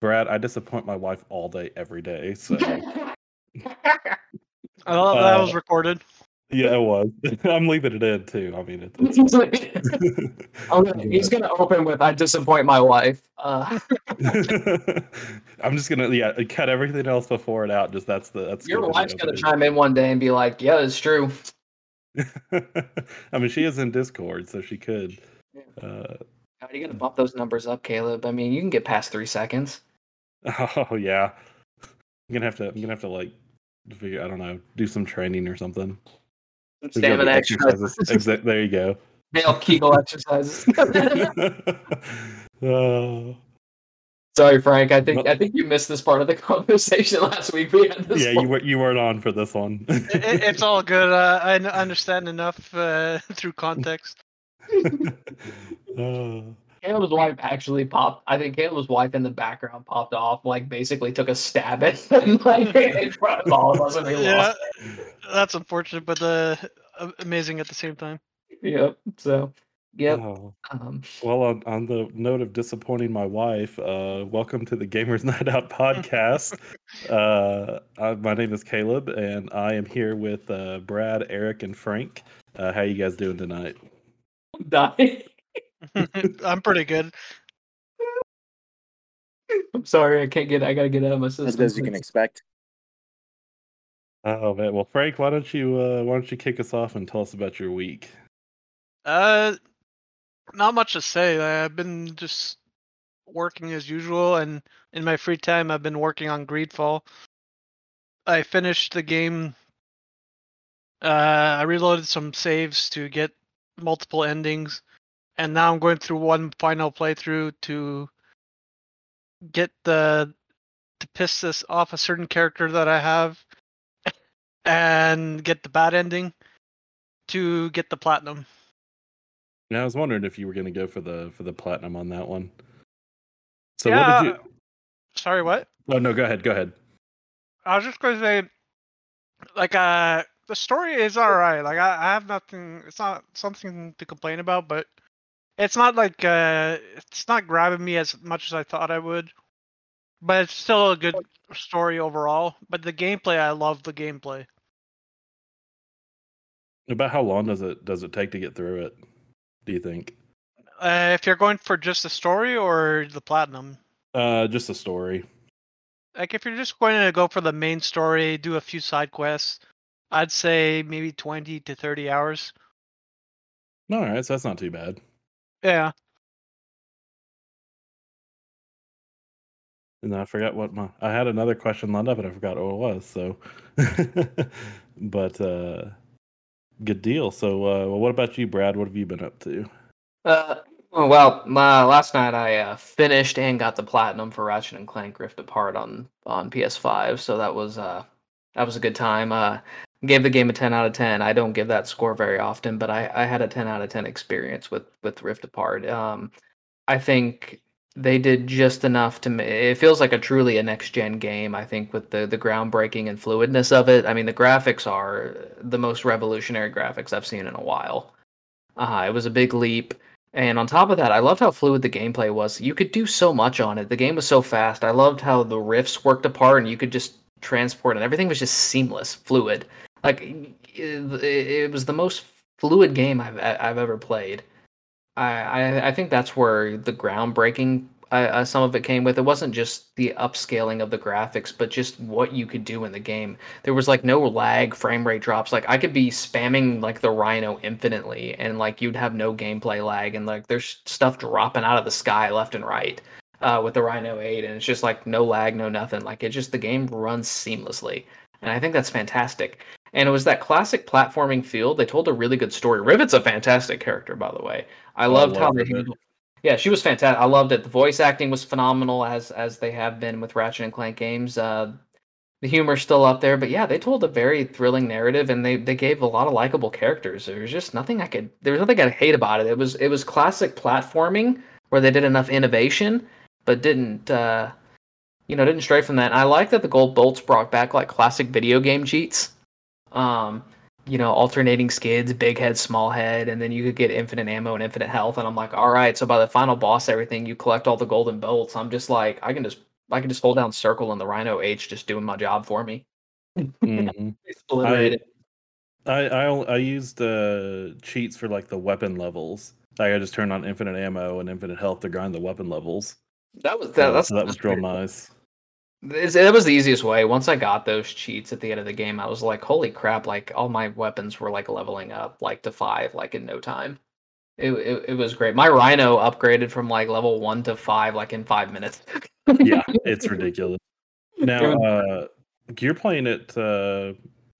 Brad, I disappoint my wife all day, every day. So I love that Uh, was recorded. yeah, it was. I'm leaving it in too. I mean, it, it's. I'm gonna, he's gonna open with "I disappoint my wife." Uh, I'm just gonna yeah cut everything else before it out. Just that's the that's your gonna wife's gonna chime in one day and be like, "Yeah, it's true." I mean, she is in Discord, so she could. Yeah. Uh, How are you gonna bump those numbers up, Caleb? I mean, you can get past three seconds. oh yeah, I'm gonna have to. I'm gonna have to like figure. I don't know. Do some training or something. There's Stamina be exercises. Exa- there you go. Male Kegel exercises. Uh, Sorry, Frank. I think No. I think you missed this part of the conversation last week. We had this yeah, you were you weren't on for this one. It, it- it's all good. Uh, I n- understand enough uh, through context. Uh, Caleb's wife actually popped. I think Caleb's wife in the background popped off, like basically took a stab at him, like in front of all of us, and we Yeah, lost. that's unfortunate, but uh, amazing at the same time. Yep. So, yep. oh. Um, Well, on, on the note of disappointing my wife, uh, welcome to the Gamers Night Out podcast. uh, I, my name is Caleb, and I am here with uh, Brad, Eric, and Frank. Uh, how you guys doing tonight? die. I'm pretty good. I'm sorry, I can't get. I gotta get out of my system. as good as you can expect. Oh man, well, Frank, why don't you uh, why don't you kick us off and tell us about your week? Uh, not much to say. I've been just working as usual, and in my free time, I've been working on Greedfall. I finished the game. Uh, I reloaded some saves to get multiple endings, and now I'm going through one final playthrough to get the to piss this off a certain character that I have, and get the bad ending to get the platinum. Now, I was wondering if you were going to go for the for the platinum on that one. So Yeah, what did you? Sorry, what? Oh no, go ahead, go ahead. I was just going to say, like, uh, the story is alright. Like, I, I have nothing. It's not something to complain about, but it's not like uh, it's not grabbing me as much as I thought I would. But it's still a good story overall. But the gameplay, I love the gameplay. About how long does it does it take to get through it? Do you think? Uh, if you're going for just the story or the platinum, Uh, just the story. like if you're just going to go for the main story, do a few side quests, I'd say maybe 20 to 30 hours. All right, so that's not too bad. Yeah. And I forgot what my I had another question lined up, and I forgot what it was. So, but uh, good deal. So, uh, well, what about you, Brad? What have you been up to? Uh, oh, well, my last night I uh, finished and got the platinum for Ratchet and Clank Rift Apart on on PS5, so that was uh that was a good time. Uh, gave the game a ten out of ten. I don't give that score very often, but I I had a ten out of ten experience with with Rift Apart. Um, I think they did just enough to it feels like a truly a next gen game i think with the the groundbreaking and fluidness of it. I mean the graphics are the most revolutionary graphics i've seen in a while. Uh, it was a big leap. And on top of that i loved how fluid the gameplay was. You could do so much on it. The game was so fast. I loved how the rifts worked apart and you could just transport and everything was just seamless fluid like it, it was the most fluid game i've i've ever played I, I I think that's where the groundbreaking uh, uh, some of it came with. It wasn't just the upscaling of the graphics, but just what you could do in the game. There was like no lag, frame rate drops. Like I could be spamming like the RYNO infinitely, and like you'd have no gameplay lag, and like there's stuff dropping out of the sky left and right uh, with the RYNO 8, and it's just like no lag, no nothing. Like it just the game runs seamlessly, and I think that's fantastic. And it was that classic platforming feel. They told a really good story. Rivet's a fantastic character, by the way. I Oh, I loved how love they handled. Yeah, she was fantastic. I loved it. The voice acting was phenomenal, as as they have been with Ratchet and Clank games. Uh, the humor's still up there, but yeah, they told a very thrilling narrative, and they they gave a lot of likable characters. There was just nothing I could. There was nothing I hate about it. It was it was classic platforming where they did enough innovation, but didn't. Uh, you know, didn't stray from that. And I like that the gold bolts brought back like classic video game cheats. Um, you know, alternating skids, big head, small head, and then you could get infinite ammo and infinite health. And I'm like, all right, so by the final boss, everything you collect all the golden bolts. I'm just like, I can just I can just hold down circle and the RYNO 8 just doing my job for me. Mhm. It's obliterated. I I I used uh, cheats for like the weapon levels. Like I just turned on infinite ammo and infinite health to grind the weapon levels. that was that. So, That's so that was real pretty cool. nice. It's- It was the easiest way. Once I got those cheats at the end of the game, I was like, "Holy crap!" Like all my weapons were like leveling up like to five, like in no time. It it, it was great. My RYNO upgraded from like level one to five, like in five minutes. Yeah, it's ridiculous. Now, uh, you're playing it uh, a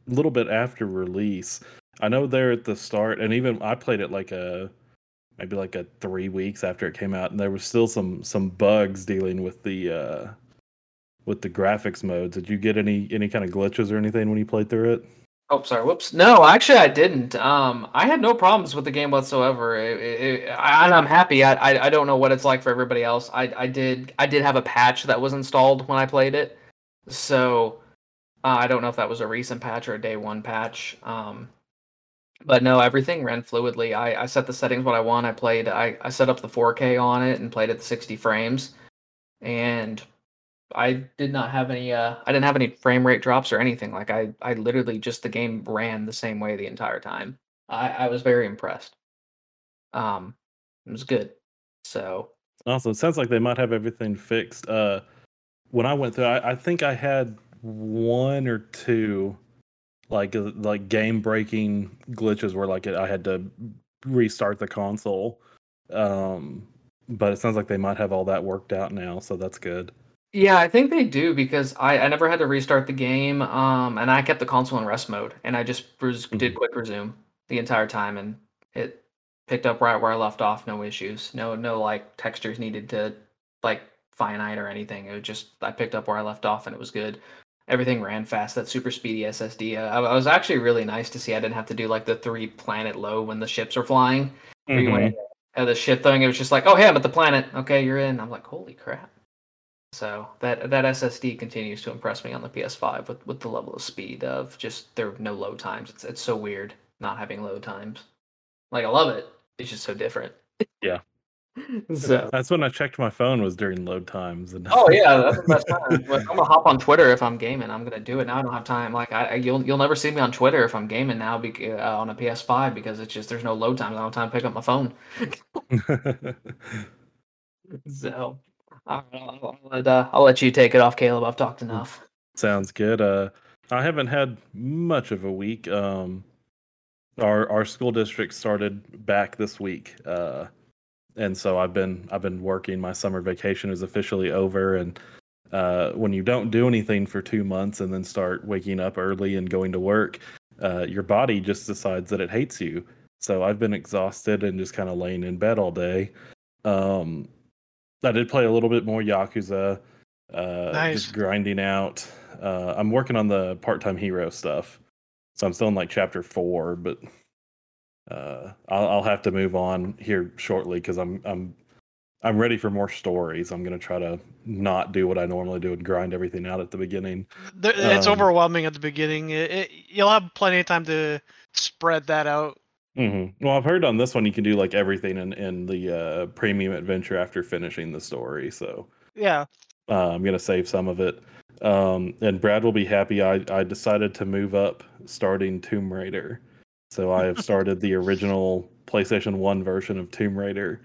little bit after release. I know there at the start, and even I played it like a maybe like a three weeks after it came out, and there was still some some bugs dealing with the uh, with the graphics modes. Did you get any any kind of glitches or anything when you played through it? Oh, sorry. Whoops. No, actually, I didn't. Um, I had no problems with the game whatsoever, It- it- it- I- and I'm happy. I, I I don't know what it's like for everybody else. I I did I did have a patch that was installed when I played it, so uh, I don't know if that was a recent patch or a day one patch. Um, but no, everything ran fluidly. I I set the settings what I want. I played. I I set up the 4K on it and played at 60 frames, and I did not have any uh I didn't have any frame rate drops or anything. Like I I literally just the game ran the same way the entire time. I I was very impressed. Um it was good. So awesome. it sounds like they might have everything fixed. Uh, when I went through, I, I think I had one or two like uh, like game breaking glitches where like I had to restart the console. Um, but it sounds like they might have all that worked out now, so that's good. Yeah, I think they do because I, I never had to restart the game. Um and I kept the console in rest mode and I just res- did Mhm. quick resume the entire time and it picked up right where I left off, no issues. No no like textures needed to like finite or anything. It was just I picked up where I left off and it was good. Everything ran fast. That super speedy SSD. Uh, I, I was actually really nice to see. I didn't have to do like the three planet low when the ships are flying. Went at the ship thing. It was just like, oh hey, I'm at the planet. Okay, you're in. I'm like, holy crap. So that that SSD continues to impress me on the PS5 with, with the level of speed of just there are no load times. It's it's so weird not having load times. Like I love it. It's just so different. Yeah. so That's when I checked my phone was during load times. And Oh yeah, that's the best time. But I'm gonna hop on Twitter if I'm gaming. I'm gonna do it now. I don't have time. Like I, I you'll you'll never see me on Twitter if I'm gaming now bec- uh, on a PS5 because it's just there's no load times. I don't have time to pick up my phone. So I'll, I'll, let, uh, I'll let you take it off, Caleb. I've talked enough. Sounds good. Uh, I haven't had much of a week. Um, our our school district started back this week, uh, and so I've been I've been working. My summer vacation is officially over, and uh, when you don't do anything for two months and then start waking up early and going to work, uh, your body just decides that it hates you. So I've been exhausted and just kind of laying in bed all day. Um, I did play a little bit more Yakuza. Uh, Nice. Just grinding out. Uh, I'm working on the part-time hero stuff, so I'm still in like chapter four, but uh, I'll, I'll have to move on here shortly because I'm I'm I'm ready for more stories. I'm gonna try to not do what I normally do and grind everything out at the beginning. There, it's Um, overwhelming at the beginning. It, it, you'll have plenty of time to spread that out. Hmm Well, I've heard on this one you can do like everything in in the uh, premium adventure after finishing the story. So Yeah. uh, I'm gonna save some of it. Um, and Brad will be happy. I I decided to move up starting Tomb Raider, so I have started the original PlayStation One version of Tomb Raider.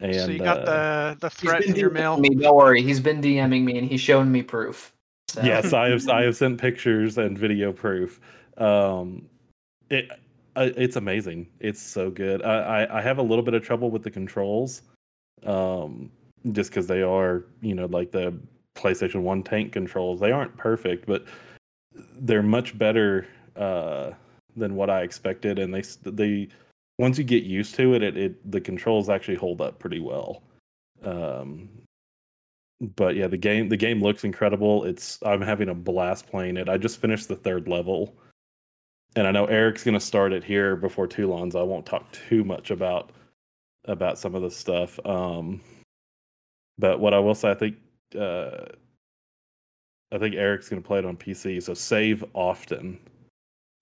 And so you got uh, the the threat been in your mail. Me, don't worry. He's been DMing me and he's shown me proof. So. yes, I have I have sent pictures and video proof. Um, it It's amazing. It's so good. I, I I have a little bit of trouble with the controls, um, just because they are you know like the PlayStation One tank controls. They aren't perfect, but they're much better uh, than what I expected. And they they once you get used to it, it, it the controls actually hold up pretty well. Um, but yeah, the game the game looks incredible. It's I'm having a blast playing it. I just finished the third level, and I know Eric's gonna start it here before too long. So I won't talk too much about about some of the stuff. Um, but what I will say, I think uh, I think Eric's gonna play it on PC. So save often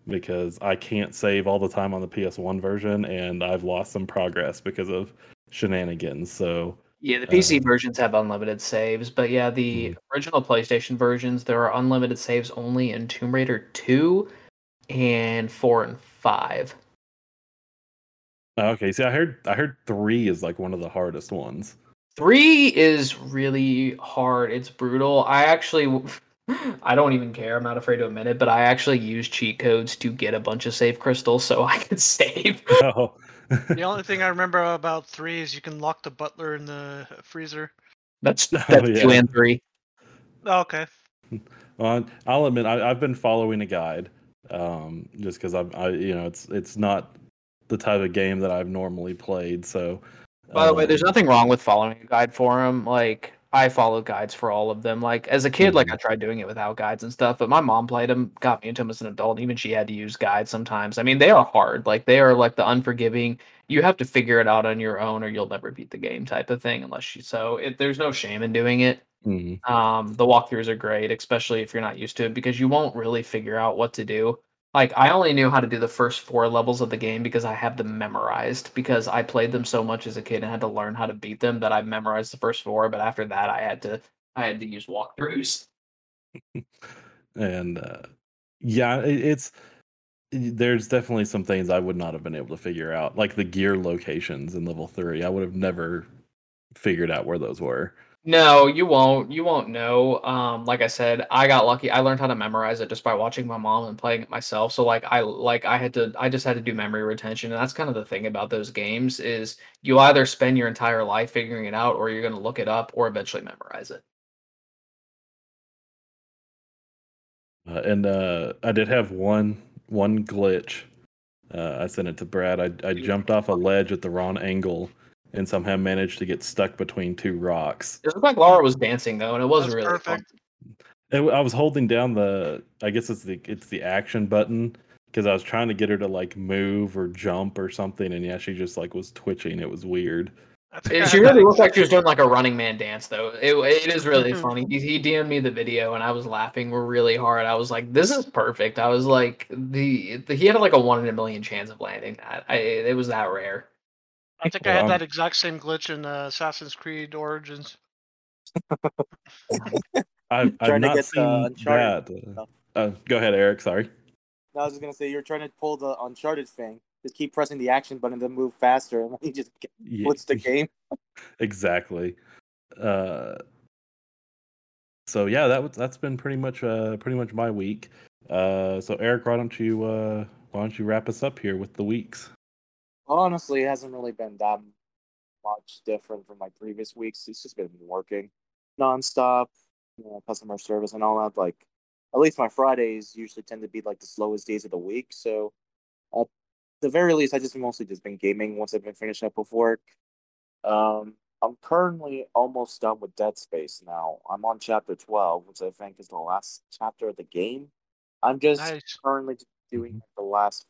because I can't save all the time on the PS1 version, and I've lost some progress because of shenanigans. So Yeah, the PC Uh, versions have unlimited saves, but yeah, the Mhm. original PlayStation versions there are unlimited saves only in Tomb Raider 2 and 4 and 5. Okay, see, I heard I heard three is like one of the hardest ones. 3 is really hard. It's brutal. I actually I don't even care. I'm not afraid to admit it, but I actually use cheat codes to get a bunch of save crystals so I could save. Oh. The only thing I remember about three is you can lock the butler in the freezer. That's Oh, that's 2 and 3. Oh, okay. Well, I'll admit I, I've been following a guide, um, just because I'm, I, you know, it's it's not the type of game that I've normally played. So, By the way, there's um, nothing wrong with following a guide for them. Like I follow guides for all of them. Like as a kid, like I tried doing it without guides and stuff, but my mom played them, got me into them as an adult. And even she had to use guides sometimes. I mean, they are hard. Like they are like the unforgiving. You have to figure it out on your own, or you'll never beat the game type of thing. Unless you so, it, there's no shame in doing it. Mhm. Um, the walkthroughs are great, especially if you're not used to it, because you won't really figure out what to do. Like I only knew how to do the first four levels of the game because I have them memorized because I played them so much as a kid and had to learn how to beat them that I memorized the first four. But after that, I had to I had to use walkthroughs. and uh, yeah, it, it's there's definitely some things I would not have been able to figure out, like the gear locations in level three. I would have never figured out where those were. No, you won't. You won't know. Um, like I said, I got lucky. I learned how to memorize it just by watching my mom and playing it myself. So like I like I had to I just had to do memory retention. And that's kind of the thing about those games is you either spend your entire life figuring it out or you're gonna look it up or eventually memorize it. Uh, and uh, I did have one one glitch. Uh, I sent it to Brad. I, I jumped off a ledge at the wrong angle and somehow managed to get stuck between two rocks. It looked like Lara was dancing though, and it was That's really fun. perfect. I was holding down the I guess it's the it's the action button because I was trying to get her to like move or jump or something, and yeah, she just like was twitching. It was weird. I think I It, she really looked like she was doing like a running man dance though. It, it is really Mhm. funny. He, he DM'd me the video and I was laughing really hard. I was like, "This is perfect." I was like, the, the he had like a one in a million chance of landing that. I, it was that rare. I think I had I'm- that exact same glitch in uh, Assassin's Creed Origins. I've, I've Trying to not get seen Uncharted that. Uh, uh, go ahead, Eric. Sorry. No, I was just gonna say you're trying to pull the Uncharted thing. Just keep pressing the action button to move faster, and then you just Ye- glitch the game. exactly. Uh, so yeah, that was that's been pretty much uh pretty much my week. Uh, so Eric, why don't you uh why don't you wrap us up here with the weeks? Honestly, it hasn't really been that much different from my previous weeks. It's just been working nonstop, you know, customer service and all that. Like, at least my Fridays usually tend to be like the slowest days of the week. So, at the very least, I just mostly just been gaming once I've been finishing up with work. Um, I'm currently almost done with Dead Space now. I'm on chapter 12, which I think is the last chapter of the game. I'm just Nice. currently just doing the last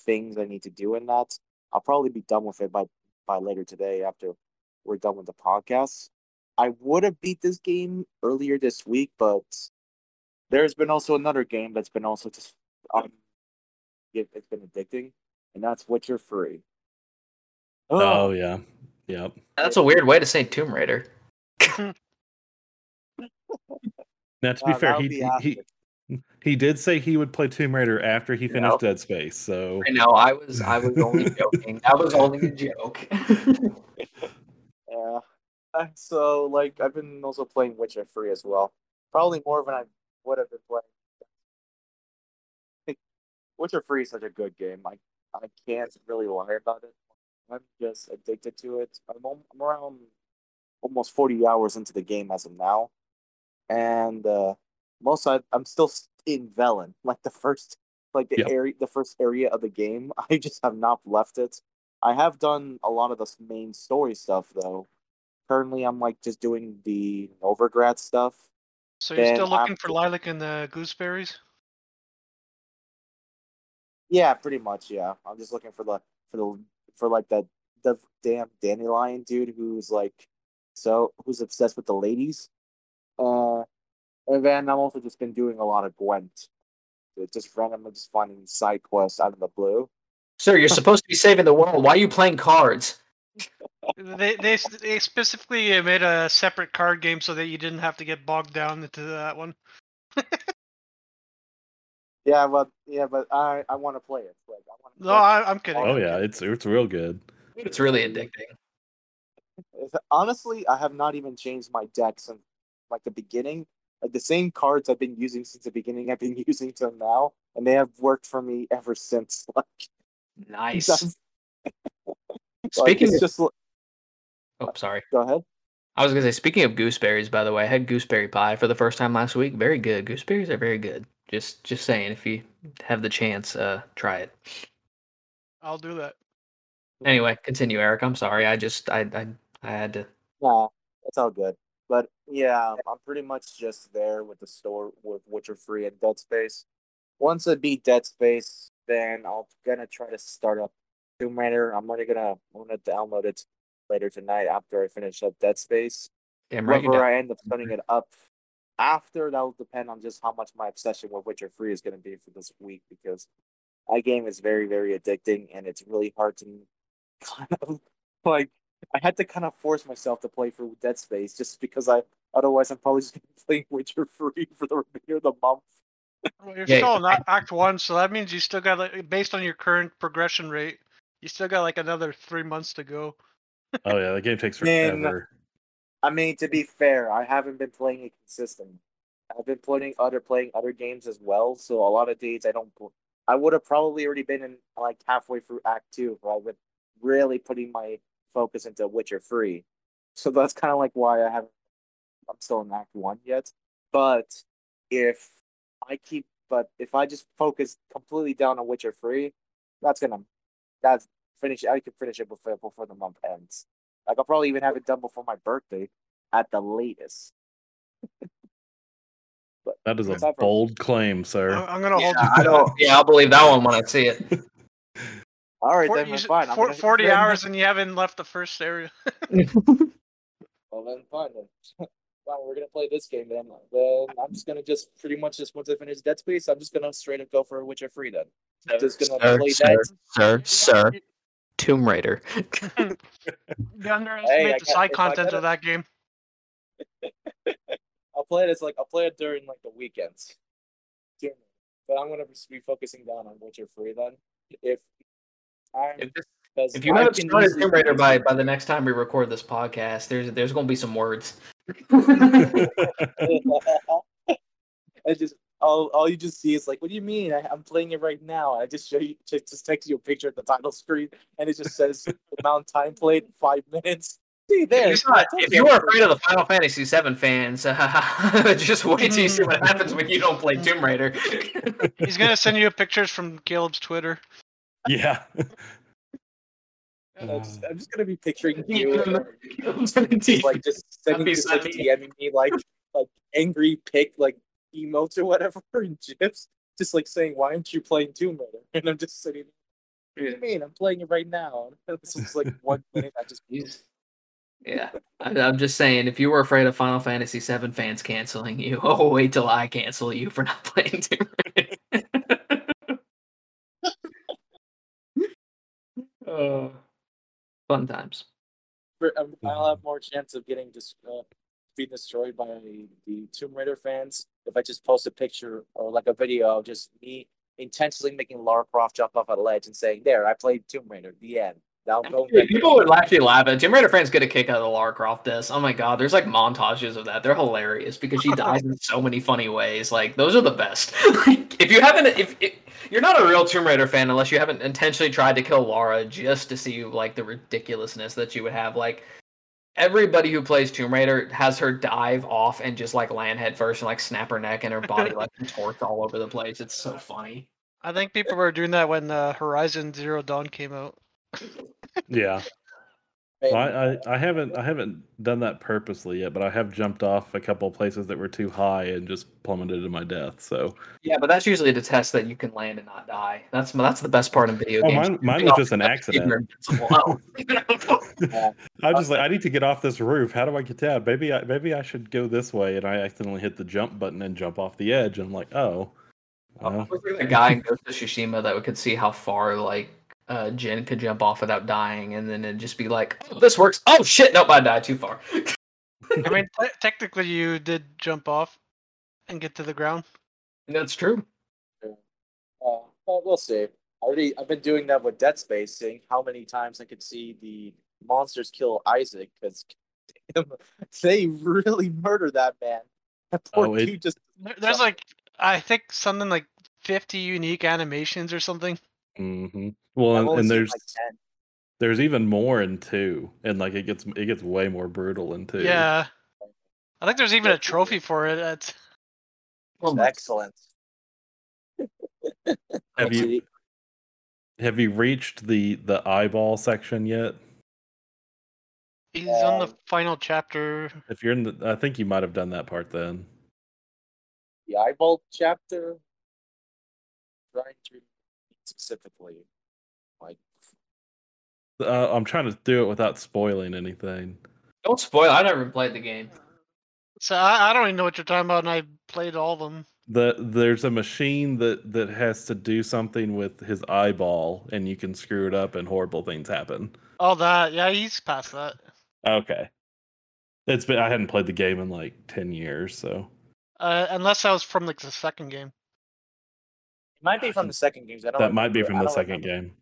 things I need to do in that. I'll probably be done with it by by later today after we're done with the podcast. I would have beat this game earlier this week, but there's been also another game that's been also just um it, it's been addicting, and that's Witcher Free. Oh yeah, yep. That's a weird way to say Tomb Raider. Now to be Uh, fair, he, be he he he did say he would play Tomb Raider after he finished Yep. Dead Space. So I know. I was I was only joking. That was only a joke. Yeah. Uh, So like I've been also playing Witcher Free as well. Probably more than I would have been playing. Witcher Free is such a good game. I I can't really lie about it. I'm just addicted to it. I'm, I'm around almost 40 hours into the game as of now, and uh, most I, I'm still in Velen, like the first like the Yep. area, the first area of the game. I just have not left it. I have done a lot of the main story stuff though. Currently, I'm like just doing the Novigrad stuff. So you're Then still looking for lilac and the gooseberries? Yeah, pretty much. Yeah, I'm just looking for the for the for like that the damn dandelion dude who's like so who's obsessed with the ladies. Uh, and then I've also just been doing a lot of Gwent, just randomly just finding side quests out of the blue. Sir, you're supposed to be saving the world. Why are you playing cards? They, they they specifically uh, made a separate card game so that you didn't have to get bogged down into that one. Yeah, but yeah, but I I want to play it. Like I want to. No, I, I'm kidding. Oh yeah, it's it's real good. It's really addicting. Honestly, I have not even changed my deck since like the beginning. Like the same cards I've been using since the beginning, I've been using till now, and they have worked for me ever since. Like, Nice. that's- like, Speaking it's of, just. oh, sorry. Go ahead. I was gonna say, speaking of gooseberries, by the way, I had gooseberry pie for the first time last week. Very good. Gooseberries are very good. Just, just saying, if you have the chance, uh, try it. I'll do that. Anyway, continue, Eric. I'm sorry. I just, I, I, I had to. Nah, it's all good. But yeah, I'm pretty much just there with the store with Witcher Free and Dead Space. Once I beat Dead Space, then I'm gonna try to start up Tomb Raider. I'm already gonna I'm gonna download it later tonight after I finish up Dead Space. Damn right. Whether. I end up starting it up after, that'll depend on just how much my obsession with Witcher Free is gonna be for this week because that game is very, very addicting and it's really hard to kind of like I had to kind of force myself to play for Dead Space just because I otherwise I'm probably just gonna be playing Witcher Free for the remainder of the month. Well, you're Yeah, still in Act- Act One, so that means you still got like, based on your current progression rate, you still got like another three months to go. Oh yeah, the game takes Man. forever. I mean, to be fair, I haven't been playing it consistent. I've been playing other playing other games as well, so a lot of days I don't. I would have probably already been in like halfway through Act Two, but I've been really putting my focus into Witcher Free. So that's kind of like why I haven't. I'm still in Act One yet, but if I keep, but if I just focus completely down on Witcher Free, that's gonna, that's finish. I can finish it before before the month ends. Like I'll probably even have it done before my birthday at the latest. but That is a Except for- bold claim, I'm, sir. I'm gonna Yeah, hold. I don't. Yeah, I'll believe that one when I see it. all right, For- then you then fine. I'm gonna- 40 hours and you haven't left the first area. Well then fine then. fine, we're gonna play this game then. Then I'm just gonna just pretty much just once I finish Dead Space, I'm just gonna straight up go for Witcher Free then. Just gonna Sir, play sir, that. sir, sir. Tomb Raider. You underestimate Hey, the side content of that game. I'll play it as like I'll play it during like the weekends. But I'm gonna be focusing down on Witcher Free then. If I'm If, if you I haven't can started easily Tomb Raider by by the next time we record this podcast, there's there's gonna be some words. I just all, all you just see is like, what do you mean? I, I'm playing it right now. I just show you, just, just text you a picture at the title screen, and it just says amount time played five minutes. See there. If, not, if you are afraid of the Final Fantasy VII fans, uh, just wait till you see what happens when you don't play Tomb Raider. He's gonna send you pictures from Caleb's Twitter. Yeah. I'm just, I'm just gonna be picturing You you, just like just sending, be just like. DMing me like like angry pic like emotes or whatever and gifs, just like saying, "Why aren't you playing Tomb Raider?" And I'm just sitting. What do you mean? I'm playing it right now. This is like one minute. I just He's- yeah, I, I'm just saying, if you were afraid of Final Fantasy VII fans canceling you, oh, wait till I cancel you for not playing Tomb Raider. Oh, fun times. um, I'll have more chance of getting just uh, being destroyed by the Tomb Raider fans if I just post a picture or like a video of just me intentionally making Lara Croft jump off a ledge and saying, "There, I played Tomb Raider." The end. Now go People would actually laugh at Tomb Raider fans get a kick out of the Lara Croft this. Oh my god, there's like montages of that. They're hilarious because she dies in so many funny ways. Like those are the best. like, if you haven't, if, if you're not a real Tomb Raider fan unless you haven't intentionally tried to kill Lara just to see like the ridiculousness that you would have, like. Everybody who plays Tomb Raider has her dive off and just like land head first and like snap her neck and her body like contorts all over the place. It's so funny. I think people were doing that when uh, Horizon Zero Dawn came out. Yeah. I, I, I haven't I haven't done that purposely yet, but I have jumped off a couple of places that were too high and just plummeted to my death. So Yeah, but that's usually to test that you can land and not die. That's that's the best part in video oh, games. mine, mine was just an accident. I was just like, I need to get off this roof. How do I get down? Maybe I maybe I should go this way, and I accidentally hit the jump button and jump off the edge. And I'm like, oh, I well, was like a guy in Ghost of Tsushima that we could see how far like uh, Jin could jump off without dying, and then it'd just be like, oh, "This works." Oh shit! Nope, I died too far. I mean, te- technically, you did jump off and get to the ground. That's true. Uh, well, we'll see. Already, I've been doing that with Dead Space, seeing how many times I could see the monsters kill Isaac because they really murder that man. That poor Oh, it- dude just There's like, I think something like 50 unique animations or something. Hmm Well, and, and there's like there's even more in two, and like it gets it gets way more brutal in two. Yeah. I think there's even a trophy for it. At, Well, excellent. Have you have you reached the the eyeball section yet? he's on the Um, final chapter. If you're in the, I think you might have done that part then. the eyeball chapter? Trying to specifically, like Uh, I'm trying to do it without spoiling anything. don't spoil. I never played the game. So I, I don't even know what you're talking about, and I played all of them. The there's a machine that that has to do something with his eyeball, and you can screw it up, and horrible things happen. All that. Yeah, he's past that. Okay, it's been I hadn't played the game in like ten years, so Uh, unless that was from like the second game. It might be from the second game. I don't. that might be from the second remember. game.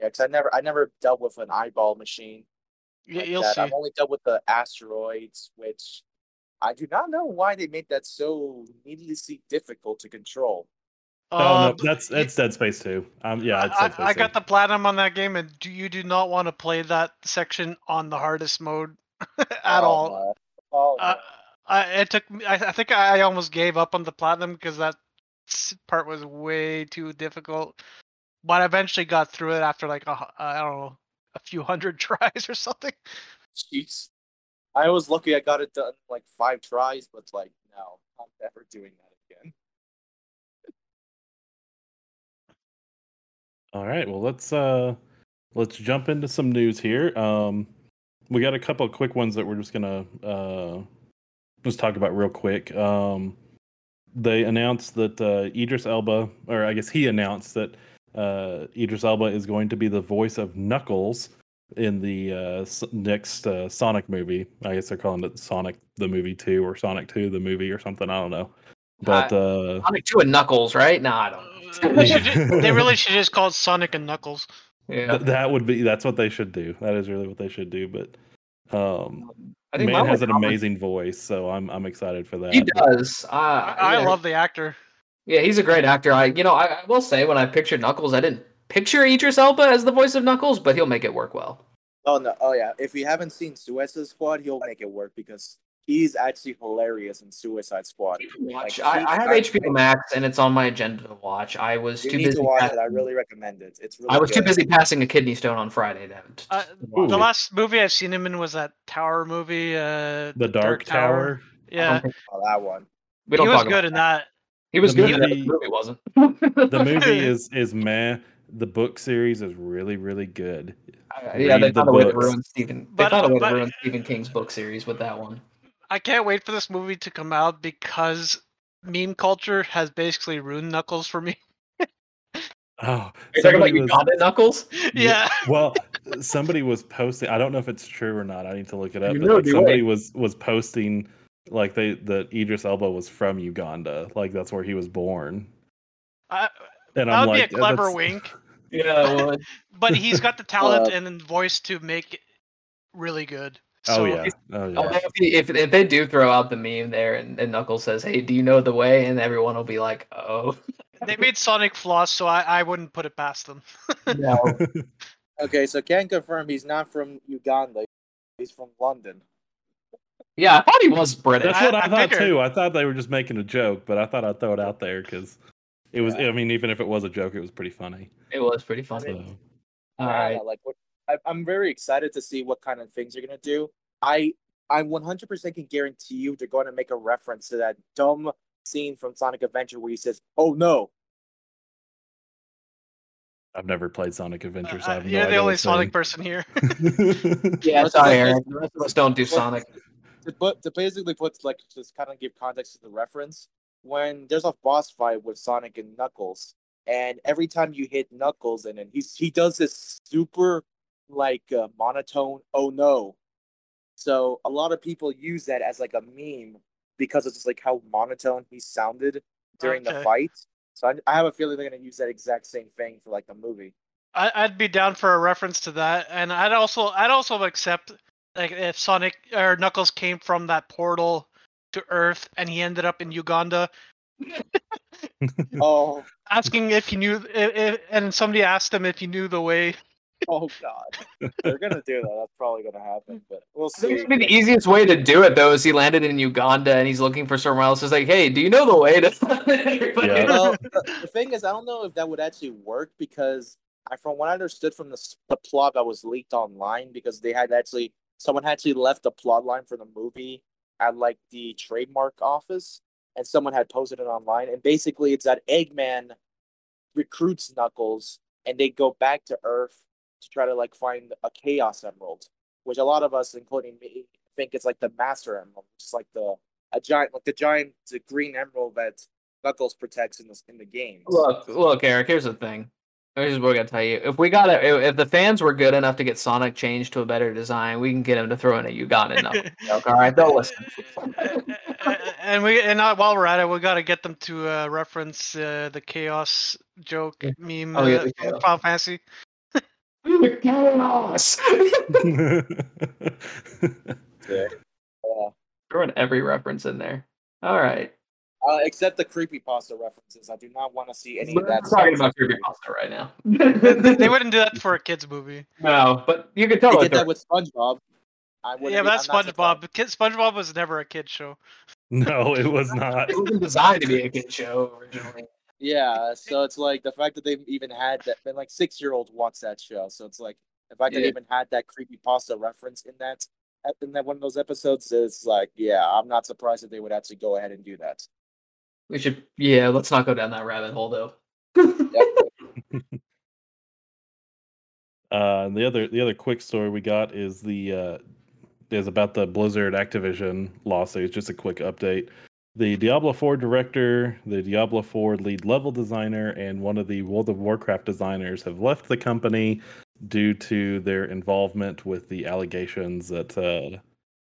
Yeah, because I never, I never dealt with an eyeball machine. Y- like you'll that. see. I've only dealt with the asteroids, which I do not know why they made that so needlessly difficult to control. Oh Uh, no, that's that's Dead Space 2. Um, yeah, it's I, Dead I, I got the platinum on that game, and do, you do not want to play that section on the hardest mode at Oh, all. no. Oh, Uh. I, it took. I, I think I almost gave up on the platinum because that s- part was way too difficult. But I eventually got through it after like a, I don't know a few hundred tries or something. Jeez. I was lucky I got it done like five tries, but like no, I'm never doing that again. All right, well let's uh let's jump into some news here. Um we got a couple of quick ones that we're just gonna uh just talk about real quick. Um they announced that uh Idris Elba or I guess he announced that uh Idris Elba is going to be the voice of Knuckles in the uh next uh, Sonic movie. I guess they're calling it Sonic the movie 2 or Sonic 2 the movie or something, I don't know. But uh Sonic Two and Knuckles, right? No, I don't. They, should they really should just call it Sonic and Knuckles. Yeah, Th- that would be that's what they should do. That is really what they should do. But um, I think man has an comment- amazing voice, so I'm I'm excited for that. He does. Uh, I, I yeah, love the actor. Yeah, he's a great actor. I, you know, I, I will say when I pictured Knuckles, I didn't picture Idris Elba as the voice of Knuckles, but he'll make it work well. Oh no! Oh yeah! If you haven't seen Suicide Squad, he'll make it work because he's actually hilarious in Suicide Squad. Watch. Like, I, I have I- HBO Max, and it's on my agenda to watch. I was You too need busy. to watch pass- it. I really recommend it. It's really. I was too busy passing a kidney stone on Friday. To, to, Uh, to watch The it. last movie I've seen him in was that Tower movie. Uh, the Dark, Tower. I Yeah, don't think- Oh, that one. we he don't was good in that. He was The good. in that, movie- The movie wasn't. The movie is is meh. The book series is really really good. Uh, yeah, they read the a way to ruin Stephen. They But- found a way to ruin Stephen King's book series with that one. I can't wait for this movie to come out because meme culture has basically ruined Knuckles for me. Oh, You're talking about somebody was, Uganda Knuckles? yeah. well, somebody was posting. I don't know if it's true or not. I need to look it up. You but know like somebody right. was was posting like they that Idris Elba was from Uganda. Like that's where he was born. I, And that I'm would like, be a "Oh, clever that's- wink, Yeah, well, but he's got the talent Uh, and voice to make it really good. Oh So, yeah. Oh, oh yeah. If, if if they do throw out the meme there and, and Knuckles says, "Hey, do you know the way?" and everyone will be like, "Oh, They made Sonic floss, so I, I wouldn't put it past them. no." Okay, so can confirm he's not from Uganda. He's from London. yeah, I thought he was British. That's what I, I thought figured. too. I thought they were just making a joke, but I thought I'd throw it out there because it was. Yeah. I mean, even if it was a joke, it was pretty funny. It was pretty funny. So, All Yeah, Like, what, I, I'm very excited to see what kind of things you're gonna do. I I 100% can guarantee you they're going to make a reference to that dumb scene from Sonic Adventure where he says, "Oh no." I've never played Sonic Adventure, so I Uh, have no you're the idea only what Sonic person here. yeah, sorry, Aaron. The rest of us don't do let's- Sonic. To, put, to basically put like just kind of give context to the reference, when there's a boss fight with Sonic and Knuckles, and every time you hit Knuckles, and then he's he does this super like uh, monotone. Oh no! So a lot of people use that as like a meme because it's just like how monotone he sounded during the fight. So I, I have a feeling they're gonna use that exact same thing for like the movie. I, I'd be down for a reference to that, and I'd also I'd also accept like if Sonic or Knuckles came from that portal to Earth and he ended up in Uganda, Oh, asking if he knew, if, if, and somebody asked him if he knew the way. Oh God! They're gonna do that. That's probably gonna happen, mm. but we'll I think see. maybe the easiest way to do it though is he landed in Uganda and he's looking for somewhere else. It's like, hey, do you know the way to? Everybody- Yeah. well, the, the thing is, I don't know if that would actually work because I, from what I understood from the, the plot that was leaked online, because they had actually someone had actually left the plot line for the movie at like the trademark office, and someone had posted it online, and basically it's that Eggman recruits Knuckles, and they go back to Earth to try to like find a Chaos Emerald, which a lot of us, including me, think it's like the Master Emerald, which is like the a giant, like the giant the green emerald that Knuckles protects in the in the games. Look, look, Eric. Here's the thing. Here's what I gotta tell you. If we got to if, if the fans were good enough to get Sonic changed to a better design, we can get him to throw in a Uganda knuckle joke. All right, they'll listen. and we and uh, while we're at it, we got to get them to uh, reference uh, the chaos joke Yeah. meme Oh, yeah, uh, the from. Final Fantasy. Chaos. Yeah. Throwing every reference in there. All right. Uh, except the creepy pasta references. I do not want to see any We're of that. talking stuff. about creepypasta right now. they, they wouldn't do that for a kids movie. No, but you could They totally did that with SpongeBob. I wouldn't Yeah, be- but that's I'm not surprised. SpongeBob. Kid, SpongeBob was never a kid show. no, it was not. It wasn't designed to be a kid show originally. Yeah, so it's like the fact that they've even had that, and like six year old watch that show. So it's like the fact that they even had that creepy pasta reference in that in that one of those episodes is like, yeah, I'm not surprised that they would actually go ahead and do that. We should, yeah. Let's not go down that rabbit hole though. Uh, and the other the other quick story we got is the uh, is about the Blizzard Activision lawsuit. Just a quick update. The Diablo 4 director, the Diablo 4 lead level designer, and one of the World of Warcraft designers have left the company due to their involvement with the allegations that uh,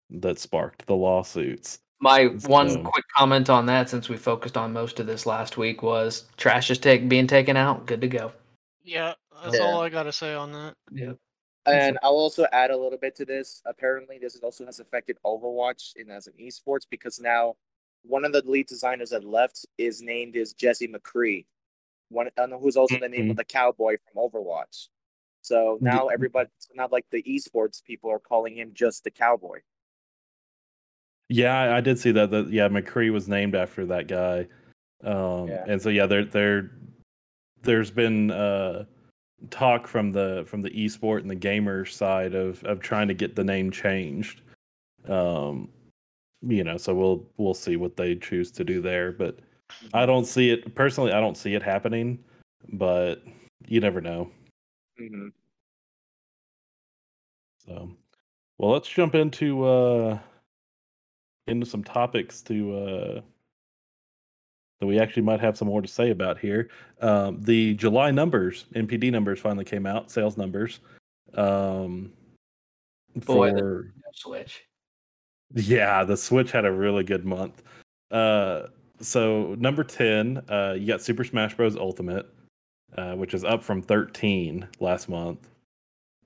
that sparked the lawsuits. My one quick comment on that, since we focused on most of this last week, was trash is take, being taken out. Good to go. Yeah, that's Yeah. all I gotta say on that. Yeah. And I'll also add a little bit to this. Apparently, this also has affected Overwatch and as an esports because now one of the lead designers that left is named is Jesse McCree, one and who's also the name of the cowboy from Overwatch. So now everybody, not like the esports people are calling him just the cowboy. Yeah, I, I did see that. That yeah, McCree was named after that guy. Um, Yeah. and so yeah, there there there's been uh, talk from the from the esport and the gamer side of of trying to get the name changed. Um, you know, so we'll we'll see what they choose to do there, but I don't see it personally. I don't see it happening, but you never know. hmm So, well, let's jump into uh into some topics to uh that we actually might have some more to say about here. Um, the July numbers, NPD numbers, finally came out. Sales numbers. Um, Boy, for Switch. Yeah, the Switch had a really good month. Uh, so number ten, uh, you got Super Smash Bros. Ultimate, uh, which is up from thirteen last month.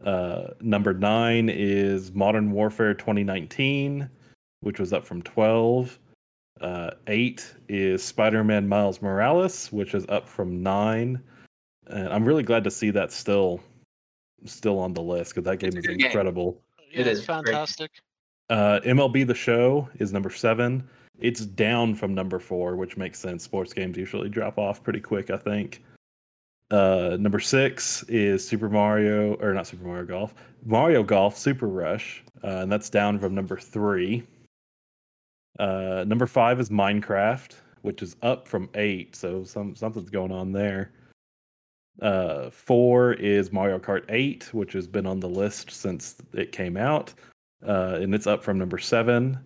Uh, number nine is Modern Warfare 2019, which was up from twelve. Uh, eight is Spider-Man Miles Morales, which is up from nine. And I'm really glad to see that still, still on the list because that game is good game. incredible. Yeah, It it's is great. fantastic. Uh, MLB The Show is number seven. It's down from number four, which makes sense. Sports games usually drop off pretty quick, I think. Uh, number six is Super Mario, or not Super Mario Golf, Mario Golf Super Rush, uh, and that's down from number three. Uh, number five is Minecraft, which is up from eight, so some something's going on there. Uh, four is Mario Kart 8, which has been on the list since it came out uh, and it's up from number seven.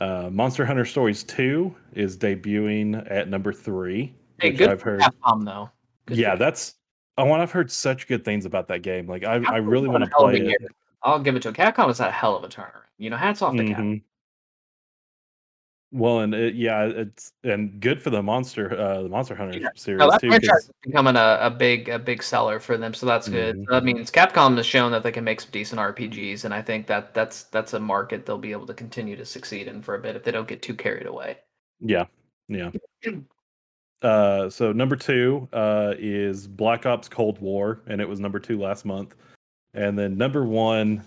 Uh, Monster Hunter Stories 2 is debuting at number three, Hey, which good I've heard. Capcom though. Good yeah, that's. I want. I've heard such good things about that game. Like I, I really want to play it. year. I'll give it to Capcom. Has had a hell of a turnaround. You know, hats off to Capcom. Well, and it, yeah, it's and good for the monster, uh, the Monster Hunter Yeah. series No, that too. franchise 'cause- is becoming a, a big a big seller for them, so that's good. Mhm. So that means Capcom has shown that they can make some decent RPGs, and I think that that's that's a market they'll be able to continue to succeed in for a bit if they don't get too carried away. Yeah, yeah. Uh, so number two uh, is Black Ops Cold War, and it was number two last month. And then number one,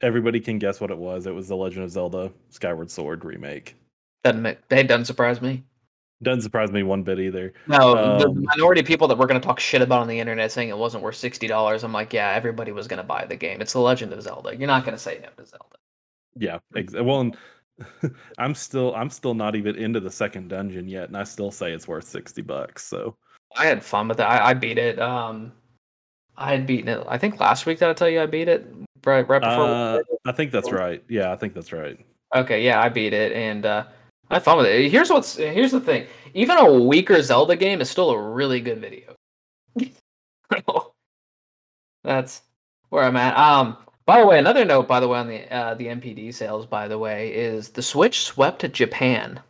everybody can guess what it was. It was the Legend of Zelda Skyward Sword remake. Doesn't make, they doesn't surprise me. Doesn't surprise me one bit either. No, the Um, minority of people that we're going to talk shit about on the internet saying it wasn't worth sixty dollars. I'm like, yeah, everybody was going to buy the game. It's the Legend of Zelda. You're not going to say no to Zelda. Yeah, ex- well, and I'm still I'm still not even into the second dungeon yet, and I still say it's worth sixty bucks. So I had fun with it. I, I beat it. Um, I had beaten it. I think last week did I tell you I beat it right right before. uh. I think that's right. Yeah, I think that's right. Okay, yeah, I beat it, and uh, I had fun with it. Here's what's here's the thing. Even a weaker Zelda game is still a really good video. That's where I'm at. Um, by the way, another note, by the way, on the uh, the NPD sales, by the way, is the Switch swept Japan.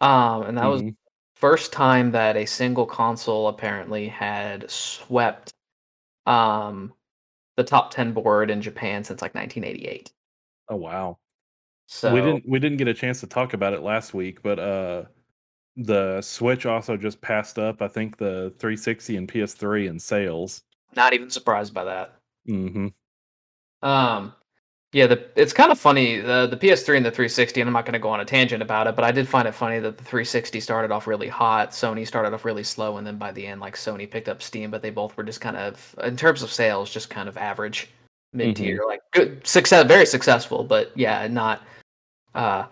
Um, and that was Mhm. first time that a single console apparently had swept um the top 10 board in Japan since like 1988. Oh wow. So we didn't we didn't get a chance to talk about it last week, but uh the Switch also just passed up, I think the 360 and PS3 in sales. not even surprised by that. hmm Um, yeah, the it's kind of funny the the PS3 and the 360, and I'm not going to go on a tangent about it, but I did find it funny that the 360 started off really hot, Sony started off really slow, and then by the end, like Sony picked up steam, but they both were just kind of, in terms of sales, just kind of average, mid tier, like good success, very successful, but yeah, not, uh,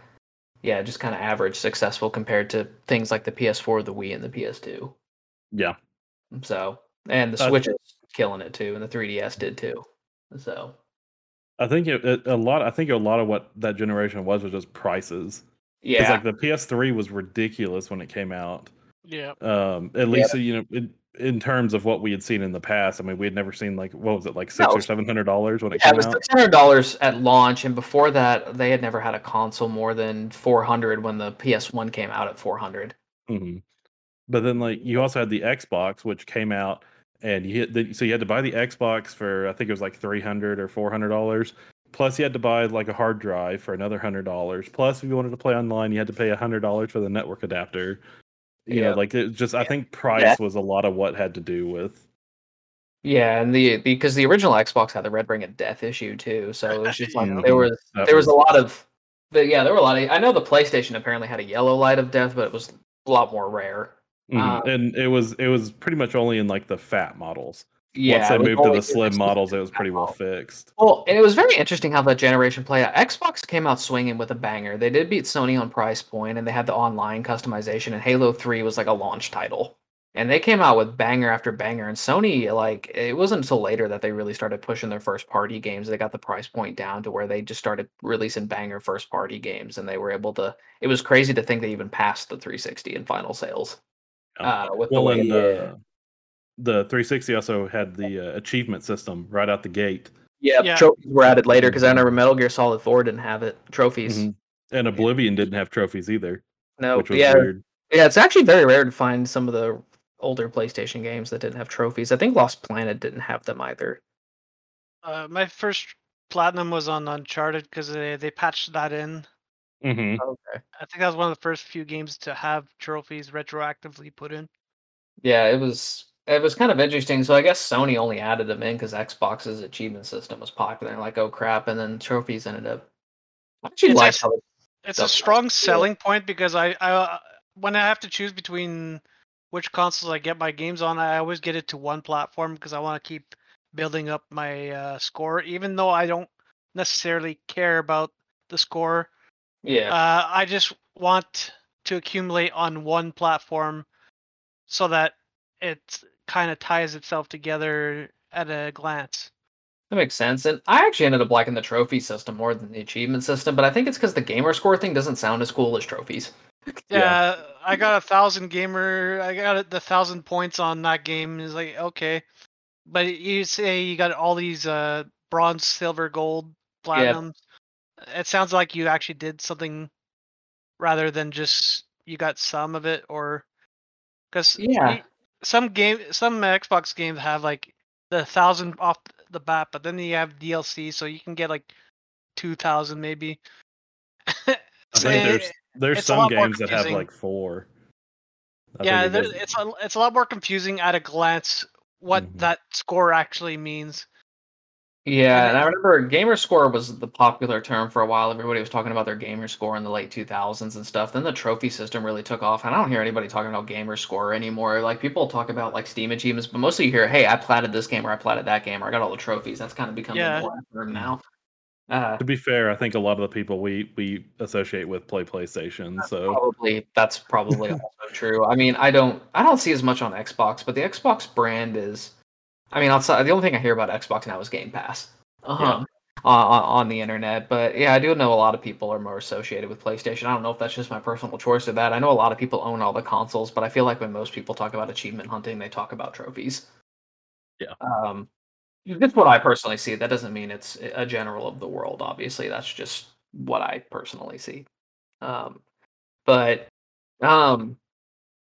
yeah, just kind of average successful compared to things like the PS4, the Wii, and the PS2. Yeah. So, and the Switch is killing it too, and the 3DS did too. So. I think it, it, a lot I think a lot of what that generation was was just prices. Because Yeah, like the PS3 was ridiculous when it came out. Yeah. Um at least you know in, in terms of what we had seen in the past. I mean, we had never seen like what was it like six No, or seven hundred dollars when it came out? Yeah, it was six hundred dollars at launch, and before that, they had never had a console more than four hundred when the PS One came out at four hundred. hmm But then, like, you also had the Xbox, which came out, and you hit the, so you had to buy the Xbox for I think it was like three hundred or four hundred dollars. Plus, you had to buy like a hard drive for another hundred dollars. Plus, if you wanted to play online, you had to pay a hundred dollars for the network adapter. You Yeah. know, like it just I think price Yeah. was a lot of what had to do with. Yeah, and the because the original Xbox had the Red Ring of Death issue too, so it was just like Yeah. there was That there was a lot of, but yeah, there were a lot of. I know the PlayStation apparently had a yellow light of death, but it was a lot more rare. Mhm. Uh, and it was it was pretty much only in like the fat models. Yeah, Once they moved to the slim models, it was pretty well fixed. Well, and it was very interesting how that generation played out. Xbox came out swinging with a banger. They did beat Sony on price point, and they had the online customization. And Halo Three was like a launch title, and they came out with banger after banger. And Sony, like, it wasn't until later that they really started pushing their first party games. They got the price point down to where they just started releasing banger first party games, and they were able to. It was crazy to think they even passed the 360 in final sales. Uh, with Well, the way, and uh, the 360 also had the uh, achievement system right out the gate. yeah, Yeah. trophies were added later because I remember Metal Gear Solid 4 didn't have it. Trophies. Mhm. And Oblivion didn't have trophies either, No, which was yeah, weird. Yeah, it's actually very rare to find some of the older PlayStation games that didn't have trophies. I think Lost Planet didn't have them either. Uh, my first platinum was on Uncharted because they, they patched that in. hmm Okay. I think that was one of the first few games to have trophies retroactively put in. Yeah, it was it was kind of interesting. So I guess Sony only added them in because Xbox's achievement system was popular. And like, oh crap! And then trophies ended up. I actually It's like how it- It's a strong selling point because I, I uh, when I have to choose between which consoles I get my games on, I always get it to one platform because I want to keep building up my uh, score, even though I don't necessarily care about the score. yeah, Uh, I just want to accumulate on one platform so that it kind of ties itself together at a glance. that makes sense. And I actually ended up liking the trophy system more than the achievement system. But I think it's because the gamer score thing doesn't sound as cool as trophies. Yeah. Yeah, I got a thousand gamer. I got the thousand points on that game. Is like okay, but you say you got all these uh bronze, silver, gold, platinum. It sounds like you actually did something rather than just you got some of it, or because Yeah. Some game, some Xbox games have like the thousand off the bat, but then you have DLC, so you can get like two thousand maybe. I think there's there's some games that have like four. I yeah, it it's a it's a lot more confusing at a glance what Mhm. that score actually means. Yeah, And and I remember gamer score was the popular term for a while. Everybody was talking about their gamer score in the late 2000s and stuff. Then the trophy system really took off, and I don't hear anybody talking about gamer score anymore. Like people talk about like Steam achievements, but mostly you hear, "Hey, I platted this game or I platted that game or I got all the trophies." That's kind of become Yeah. the more term now. Uh, to be fair, I think a lot of the people we we associate with play PlayStation. So probably that's probably also true. I mean, I don't I don't see as much on Xbox, but the Xbox brand is. I mean, outside the only thing I hear about Xbox now is Game Pass. Um, on, on the internet, but yeah, I do know a lot of people are more associated with PlayStation. I don't know if that's just my personal choice or that. I know a lot of people own all the consoles, but I feel like when most people talk about achievement hunting, they talk about trophies. Yeah. Um, that's what I personally see. That doesn't mean it's a general of the world. Obviously, that's just what I personally see. Um, but um,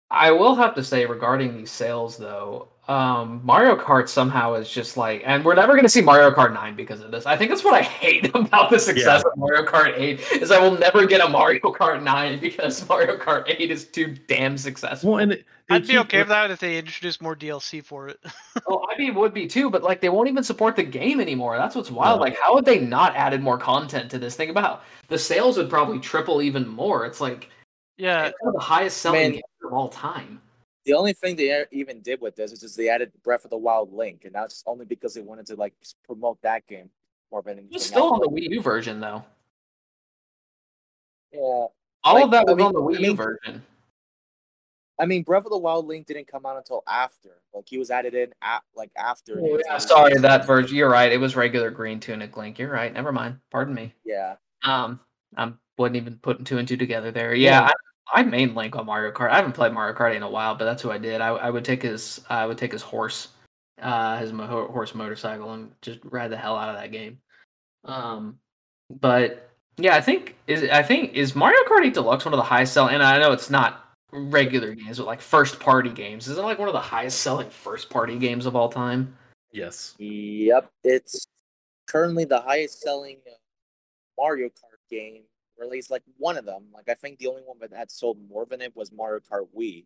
I will have to say regarding these sales though, um, Mario Kart somehow is just like, and we're never going to see Mario Kart 9 because of this. I think that's what I hate about the success of Mario Kart 8 is I will never get a Mario Kart 9 because Mario Kart 8 is too damn successful. well, and it, I'd be keep- okay with that if they introduced more DLC for it. oh, I mean, would be too, but like they won't even support the game anymore. That's what's wild. No. Like, how would they not added more content to this? Think about the sales would probably triple even more. It's like yeah, it's one of the highest selling Man. games of all time. The only thing they even did with this is just they added Breath of the Wild link, and that's only because they wanted to like promote that game more than anything. It's still on the Wii U version though. Yeah, All Like, of that I was mean- on the Wii I U mean- version. I mean Breath of the Wild link didn't come out until after. Like he was added in at like after. Oh, yeah, sorry, that version. You're right. It was regular green tunic Link. You're right. Never mind. Pardon me. Yeah. Um, I wasn't even putting two and two together there. Yeah, Yeah. I, I main Link on Mario Kart. I haven't played Mario Kart in a while, but that's who I did. I, I would take his I would take his horse, uh, his mo- horse motorcycle, and just ride the hell out of that game. Um, but yeah, I think is I think is Mario Kart 8 Deluxe one of the highest selling. And I know it's not regular games, but like first party games. Is it like one of the highest selling first party games of all time? yes, Yep. It's currently the highest selling uh, Mario Kart game, or at least like one of them. Like I think the only one that had sold more than it was Mario Kart Wii,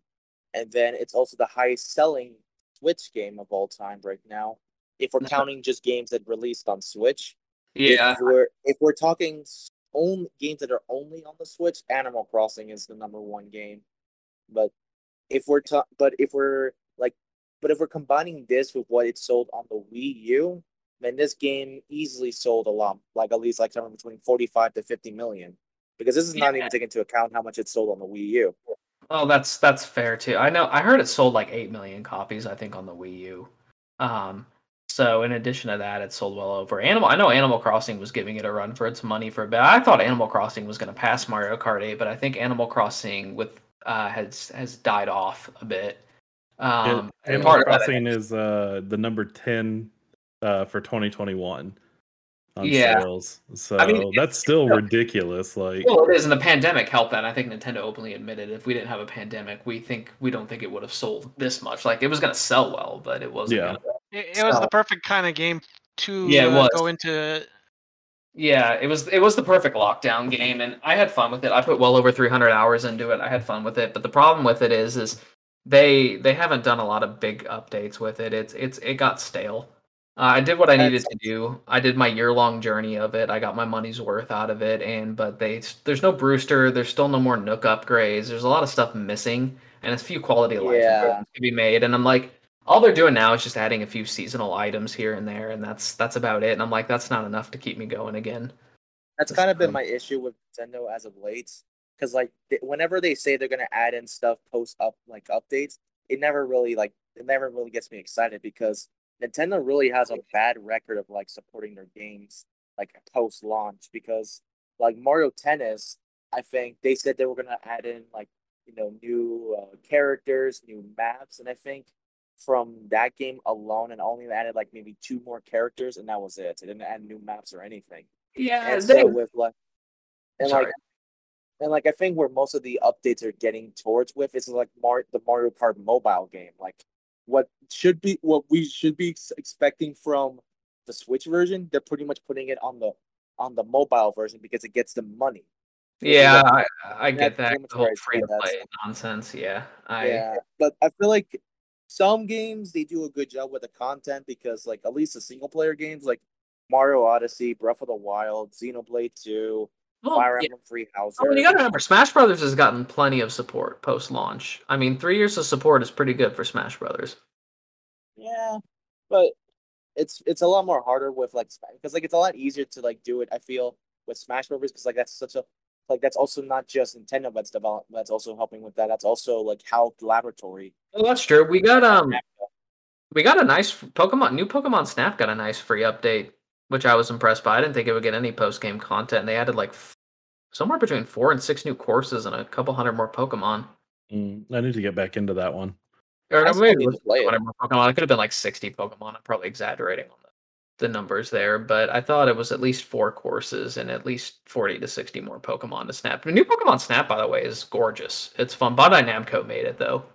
and then it's also the highest selling Switch game of all time right now. If we're counting just games that released on Switch, Yeah, If we're if we're talking only games that are only on the Switch, Animal Crossing is the number one game. But if we're ta- but if we're like but if we're combining this with what it sold on the Wii U, then this game easily sold a lot, like at least like somewhere between forty five to fifty million. Because this is not Yeah. even taking into account how much it sold on the Wii U. Oh, that's that's fair too. I know. I heard it sold like eight million copies. I think on the Wii U. Um, so in addition to that, it sold well over Animal. I know Animal Crossing was giving it a run for its money for a bit. I thought Animal Crossing was going to pass Mario Kart 8, but I think Animal Crossing with uh has has died off a bit. Um, It- and Animal part of that- Crossing is uh, the number ten uh, for 2021 on Yeah. sales. So I mean, that's still ridiculous. Like, Well, it is, and the pandemic helped that. I think Nintendo openly admitted if we didn't have a pandemic, we think we don't think it would have sold this much. Like it was going to sell well, but it wasn't. Yeah. Gonna it, it was the perfect kind of game to Yeah, uh, go into. Yeah, it was it was the perfect lockdown game, and I had fun with it. I put well over 300 hours into it. I had fun with it, but the problem with it is, is they they haven't done a lot of big updates with it. It's it's it got stale. Uh, I did what I needed to do. I did my year long journey of it. I got my money's worth out of it, and but they there's no Brewster. There's still no more Nook upgrades. There's a lot of stuff missing, and a few quality of life Yeah. improvements to be made. And I'm like, all they're doing now is just adding a few seasonal items here and there, and that's that's about it. And I'm like, that's not enough to keep me going again. That's That's kind of been my issue with Nintendo as of late. Because like whenever they say they're gonna add in stuff post up like updates, it never really like it never really gets me excited because Nintendo really has a bad record of like supporting their games like post launch. Because like Mario Tennis, I think they said they were gonna add in like you know new uh, characters, new maps, and I think from that game alone, and only added like maybe two more characters, and that was it. They didn't add new maps or anything. Yeah, And they, so with like, and Sorry. like, and like I think where most of the updates are getting towards with is like Mar- the Mario Kart mobile game. Like what should be what we should be expecting from the Switch version, they're pretty much putting it on the on the mobile version because it gets them money. yeah, I, I get that the whole free to play nonsense. Yeah, I yeah, but I feel like some games they do a good job with the content because like at least the single player games like Mario Odyssey, Breath of the Wild, Xenoblade Two, well, Fire yeah. Emblem Three Houses. I mean, you gotta remember, Smash Brothers has gotten plenty of support post launch. I mean, three years of support is pretty good for Smash Brothers. Yeah, but it's it's a lot more harder with like because like it's a lot easier to like do it. I feel with Smash Brothers because like that's such a like that's also not just Nintendo that's develop that's also helping with that. That's also like how the Laboratory. Well, that's true. We got um, we got a nice Pokemon. New Pokemon Snap got a nice free update, which I was impressed by. I didn't think it would get any post game content. And They added like f- somewhere between four and six new courses and a couple hundred more Pokemon. Mm, I need to get back into that one. Or I maybe it play it. 100 more Pokemon. It could have been like 60 Pokemon. I'm probably exaggerating on the, the numbers there, but I thought it was at least four courses and at least 40 to 60 more Pokemon to snap. The new Pokemon Snap, by the way, is gorgeous. It's fun. Bandai Namco made it though,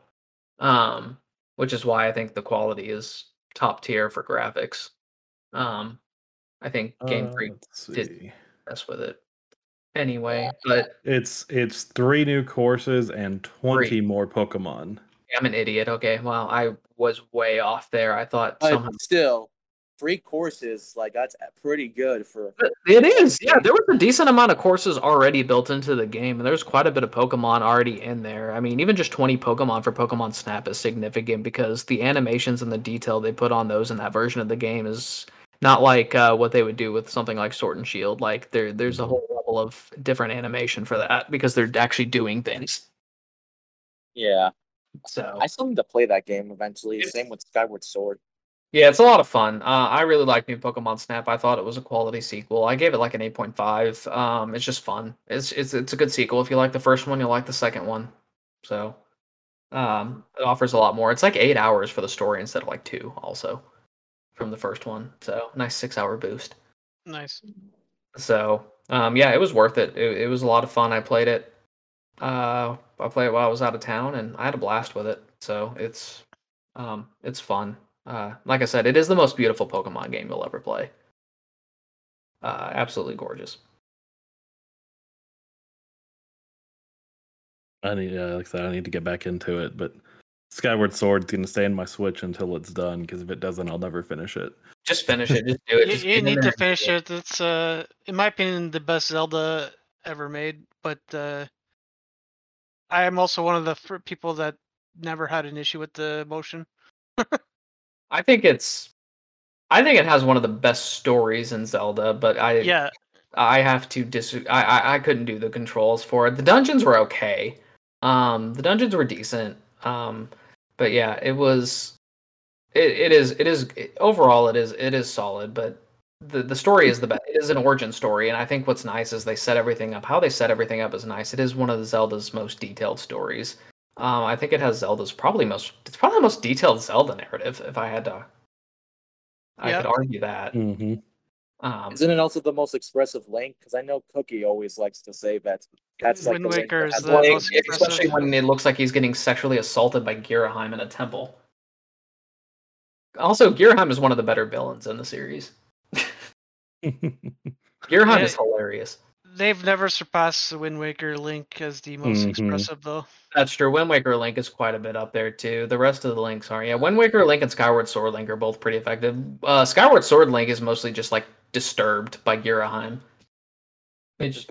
um, which is why I think the quality is top tier for graphics. Um, I think Game Uh, Freak did- mess with it anyway, but It's it's three new courses and twenty Three. more Pokemon. I'm an idiot. Okay, well, I was way off there. I thought somehow But still, three courses like that's pretty good for. It is, yeah. There was a decent amount of courses already built into the game, and there's quite a bit of Pokemon already in there. I mean, even just 20 Pokemon for Pokemon Snap is significant because the animations and the detail they put on those in that version of the game is not like uh, what they would do with something like Sword and Shield. Like there, there's a whole level of different animation for that because they're actually doing things. Yeah, So I still need to play that game eventually. Same with Skyward Sword. Yeah, it's a lot of fun. Uh, I really like New Pokemon Snap. I thought it was a quality sequel. I gave it like an 8.5. Um, it's just fun. It's it's it's a good sequel. If you like the first one, you'll like the second one. So, um, it offers a lot more. It's like eight hours for the story instead of like two, also, from the first one. So, nice six hour boost. Nice. So, um, yeah, it was worth it. it. It was a lot of fun. I played it. Uh, I played it while I was out of town, and I had a blast with it. So it's, um, it's fun. Uh, like I said, it is the most beautiful Pokemon game you'll ever play. Uh, absolutely gorgeous. I need, uh, like I said, I need to get back into it. But Skyward Sword's gonna stay in my Switch until it's done. Because if it doesn't, I'll never finish it. Just finish it. Just do it. You, Just you get need to finish it. It's uh, in my opinion, the best Zelda ever made. But uh, I am also one of the people that never had an issue with the motion. I think it's. I think it has one of the best stories in Zelda, but I Yeah, I have to dis. I, I I couldn't do the controls for it. The dungeons were okay. Um, the dungeons were decent. Um, but yeah, it was. It, it is it is overall it is it is solid, but the the story is the best. It is an origin story, and I think what's nice is they set everything up. How they set everything up is nice. It is one of the Zelda's most detailed stories. Um, I think it has Zelda's probably most. It's probably the most detailed Zelda narrative. If I had to, I Yeah. could argue that. hmm Um, Isn't it also the most expressive link? Because I know Cookie always likes to say that. That's like Wind the link Waker that is the Well, most it- especially impressive. when it looks like he's getting sexually assaulted by Ghirahim in a temple. Also, Ghirahim is one of the better villains in the series. Ghirahim Yeah. is hilarious. they've never surpassed the Wind Waker Link as the most Mhm. expressive, though. That's true. Wind Waker Link is quite a bit up there too. The rest of the links are yeah. Wind Waker Link and Skyward Sword Link are both pretty effective. Uh, Skyward Sword Link is mostly just like disturbed by Ghirahim. It just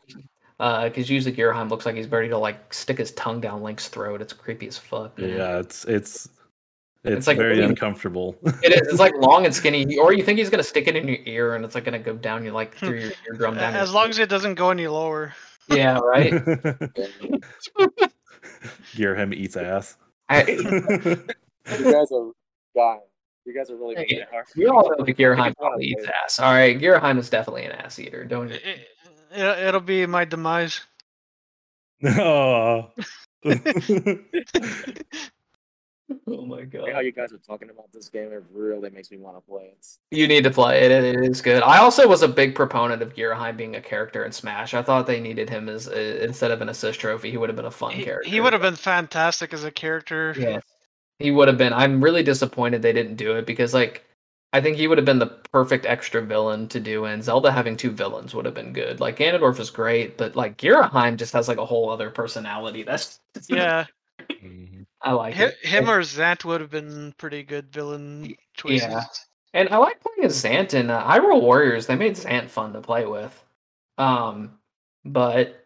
uh, because usually Ghirahim looks like he's ready to like stick his tongue down Link's throat. It's creepy as fuck. man. Yeah, it's it's it's, like very really- uncomfortable. It is. It's like long and skinny, or you think he's gonna stick it in your ear and it's like gonna go down you like through your hmm. eardrum down. As your long as it doesn't go any lower. yeah, right. Ghirahim eats ass. I, You guys are dying. You guys are really Hey, making it hard. we all know that Ghirahim probably eats ass. All right, Ghirahim is definitely an ass eater. Don't. It, it, it'll be my demise. oh, Oh my god! How you guys are talking about this game, it really makes me want to play it. You need to play it. It is good. I also was a big proponent of Ghirahim being a character in Smash. I thought they needed him as uh, instead of an assist trophy. He would have been a fun he, character. he would have been fantastic as a character. Yes. He would have been. I'm really disappointed they didn't do it because like I think he would have been the perfect extra villain to do and Zelda having two villains would have been good. Like Ganondorf is great, but like Ghirahim just has like a whole other personality. That's Yeah. I like it. him or Zant would have been pretty good villain choices. Yeah. And I like playing as Zant in uh, Hyrule Warriors. They made Zant fun to play with. Um, but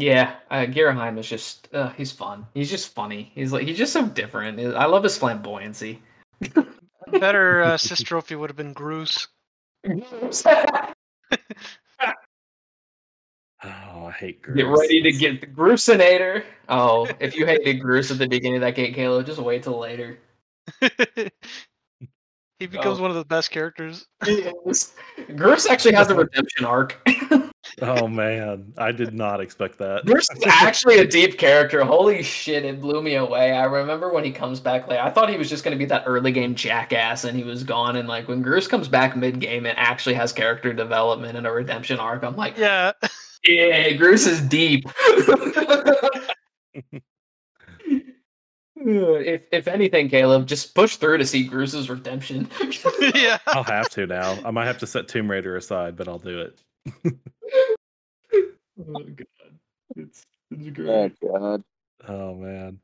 yeah, uh, Ghirahim is just uh, he's fun. He's just funny. He's like he's just so different. I love his flamboyancy. Better uh, assist trophy would have been Groose. Oh, I hate Get ready to get the Groosenator. Oh, if you hated Groose at the beginning of that game, Caleb, just wait till later. he becomes Oh. one of the best characters. Groose actually has a redemption arc. Oh man, I did not expect that. Groose is actually a deep character. Holy shit, it blew me away. I remember when he comes back late. I thought he was just gonna be that early game jackass and he was gone. And like when Groose comes back mid game and actually has character development and a redemption arc, I'm like, Yeah, yeah, Groose is deep. if if anything, Caleb, just push through to see Groose's redemption. yeah. I'll have to now. I might have to set Tomb Raider aside, but I'll do it. Oh god. It's it's Oh god. Oh man.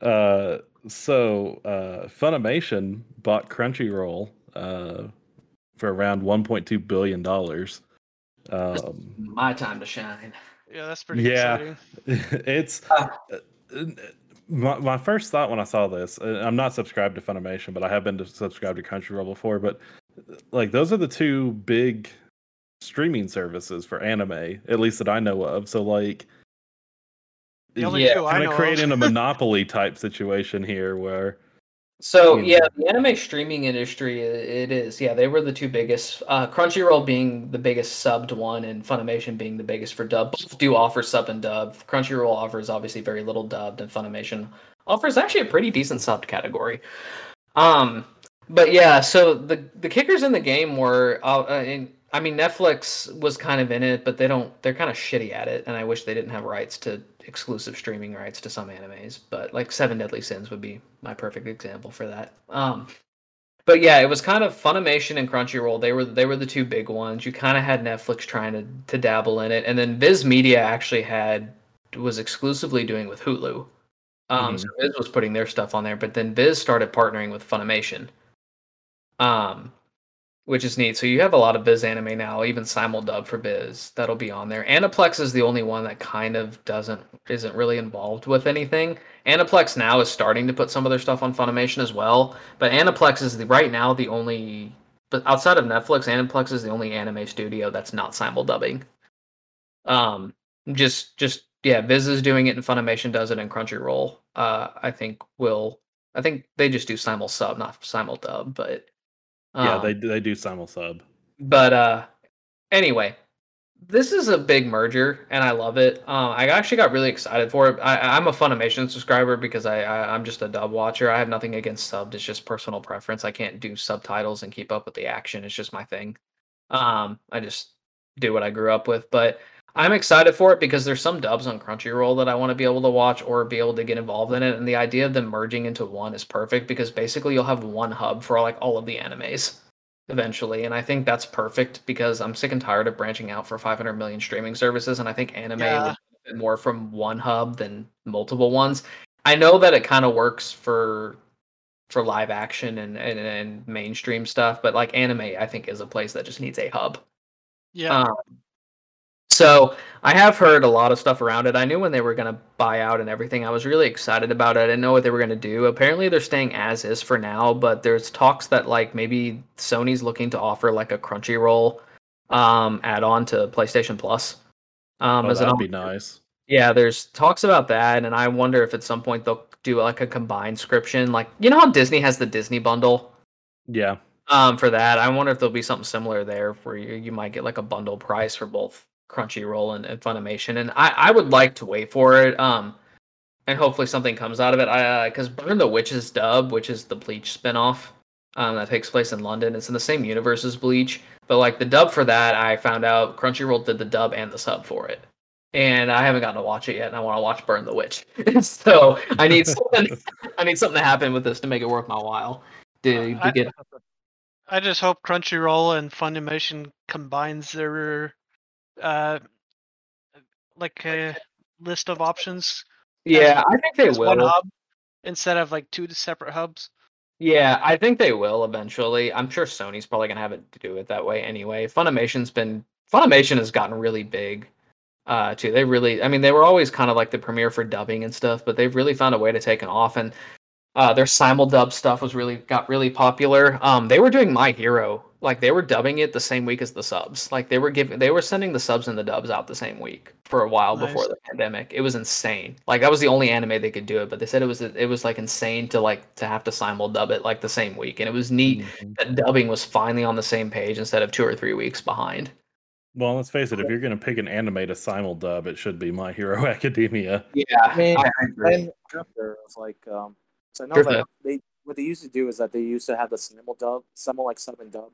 Uh, so uh, Funimation bought Crunchyroll uh, for around 1.2 billion dollars. Um, My time to shine. Yeah, that's pretty Yeah. exciting. it's Ah. uh, my, my first thought when I saw this. I'm not subscribed to Funimation, but I have been to subscribed to Crunchyroll before. But like those are the two big streaming services for anime, at least that I know of. So like, The only Yeah, kind of of. creating a monopoly type situation here where So you yeah, the anime streaming industry, it is. Yeah, they were the two biggest. Uh, Crunchyroll being the biggest subbed one, and Funimation being the biggest for dub. Both do offer sub and dub. Crunchyroll offers obviously very little dubbed, and Funimation offers actually a pretty decent subbed category. Um, but yeah, so the the kickers in the game were, uh, uh, in, I mean, Netflix was kind of in it, but they don't. They're kind of shitty at it, and I wish they didn't have rights to exclusive streaming rights to some animes. But like Seven Deadly Sins would be my perfect example for that. Um, but yeah, it was kind of Funimation and Crunchyroll. They were they were the two big ones. You kind of had Netflix trying to to dabble in it, and then Viz Media actually had was exclusively doing with Hulu. Um, Mhm. so Viz was putting their stuff on there, but then Viz started partnering with Funimation. Um, which is neat. So you have a lot of Viz anime now, even simuldub for Viz that'll be on there. Aniplex is the only one that kind of doesn't isn't really involved with anything. Aniplex now is starting to put some of their stuff on Funimation as well, but Aniplex is the right now the only but outside of Netflix, Aniplex is the only anime studio that's not simuldubbing. Um just just yeah, Viz is doing it and Funimation does it and Crunchyroll. Uh I think will I think they just do simul sub, not simul dub, but yeah, um, they they do simul sub. but uh anyway this is a big merger and i love it. Uh, i actually got really excited for it. I, i'm a funimation subscriber because I, I i'm just a dub watcher. I have nothing against subbed. It's just personal preference. I can't do subtitles and keep up with the action. It's just my thing. Um i just do what i grew up with. But i'm excited for it because there's some dubs on crunchyroll that i want to be able to watch or be able to get involved in it and the idea of them merging into one is perfect because basically you'll have one hub for like all of the animes eventually and i think that's perfect because i'm sick and tired of branching out for 500 million streaming services and i think anime Yeah. would benefit more from one hub than multiple ones. I know that it kind of works for for live action and, and and mainstream stuff but like anime i think is a place that just needs a hub. Yeah, um, so I have heard a lot of stuff around it. I knew when they were going to buy out and everything. I was really excited about it. I didn't know what they were going to do. Apparently, they're staying as is for now, but there's talks that like maybe Sony's looking to offer like a Crunchyroll um, add-on to PlayStation Plus. Um, Oh, as that'd be nice. yeah, there's talks about that, and I wonder if at some point they'll do like a combined subscription. Like you know how Disney has the Disney bundle Yeah, um for that i wonder if there'll be something similar there where you, you might get like a bundle price for both crunchyroll and, and funimation and I, I would like to wait for it um and hopefully something comes out of it. I because Burn the Witch's dub, which is the Bleach spinoff, um, that takes place in London. It's in the same universe as Bleach, but like the dub for that, I found out Crunchyroll did the dub and the sub for it, and I haven't gotten to watch it yet, and I want to watch Burn the Witch. so I need something. I need something to happen with this to make it worth my while. To, to I- get I just hope Crunchyroll and Funimation combines their uh like a list of options. yeah, I think they as one will. hub instead of like two separate hubs. Yeah, I think they will eventually. I'm sure Sony's probably gonna have it to do it that way anyway. Funimation's been Funimation has gotten really big, uh, too. They really, I mean, they were always kind of like the premiere for dubbing and stuff, but they've really found a way to take it off. And uh, their simuldub stuff was really got really popular. Um, they were doing My Hero, like they were dubbing it the same week as the subs. Like they were giving, they were sending the subs and the dubs out the same week for a while before the pandemic. It was insane. Like that was the only anime they could do it, but they said it was it was like insane to like to have to simul dub it like the same week, and it was neat Mhm. that dubbing was finally on the same page instead of two or three weeks behind. Well, let's face it. If you're going to pick an anime to simul dub, it should be My Hero Academia. Yeah, I mean, I agree. And after, it's like, um, so I know like they what they used to do is that they used to have the simul dub, simul like sub and dub,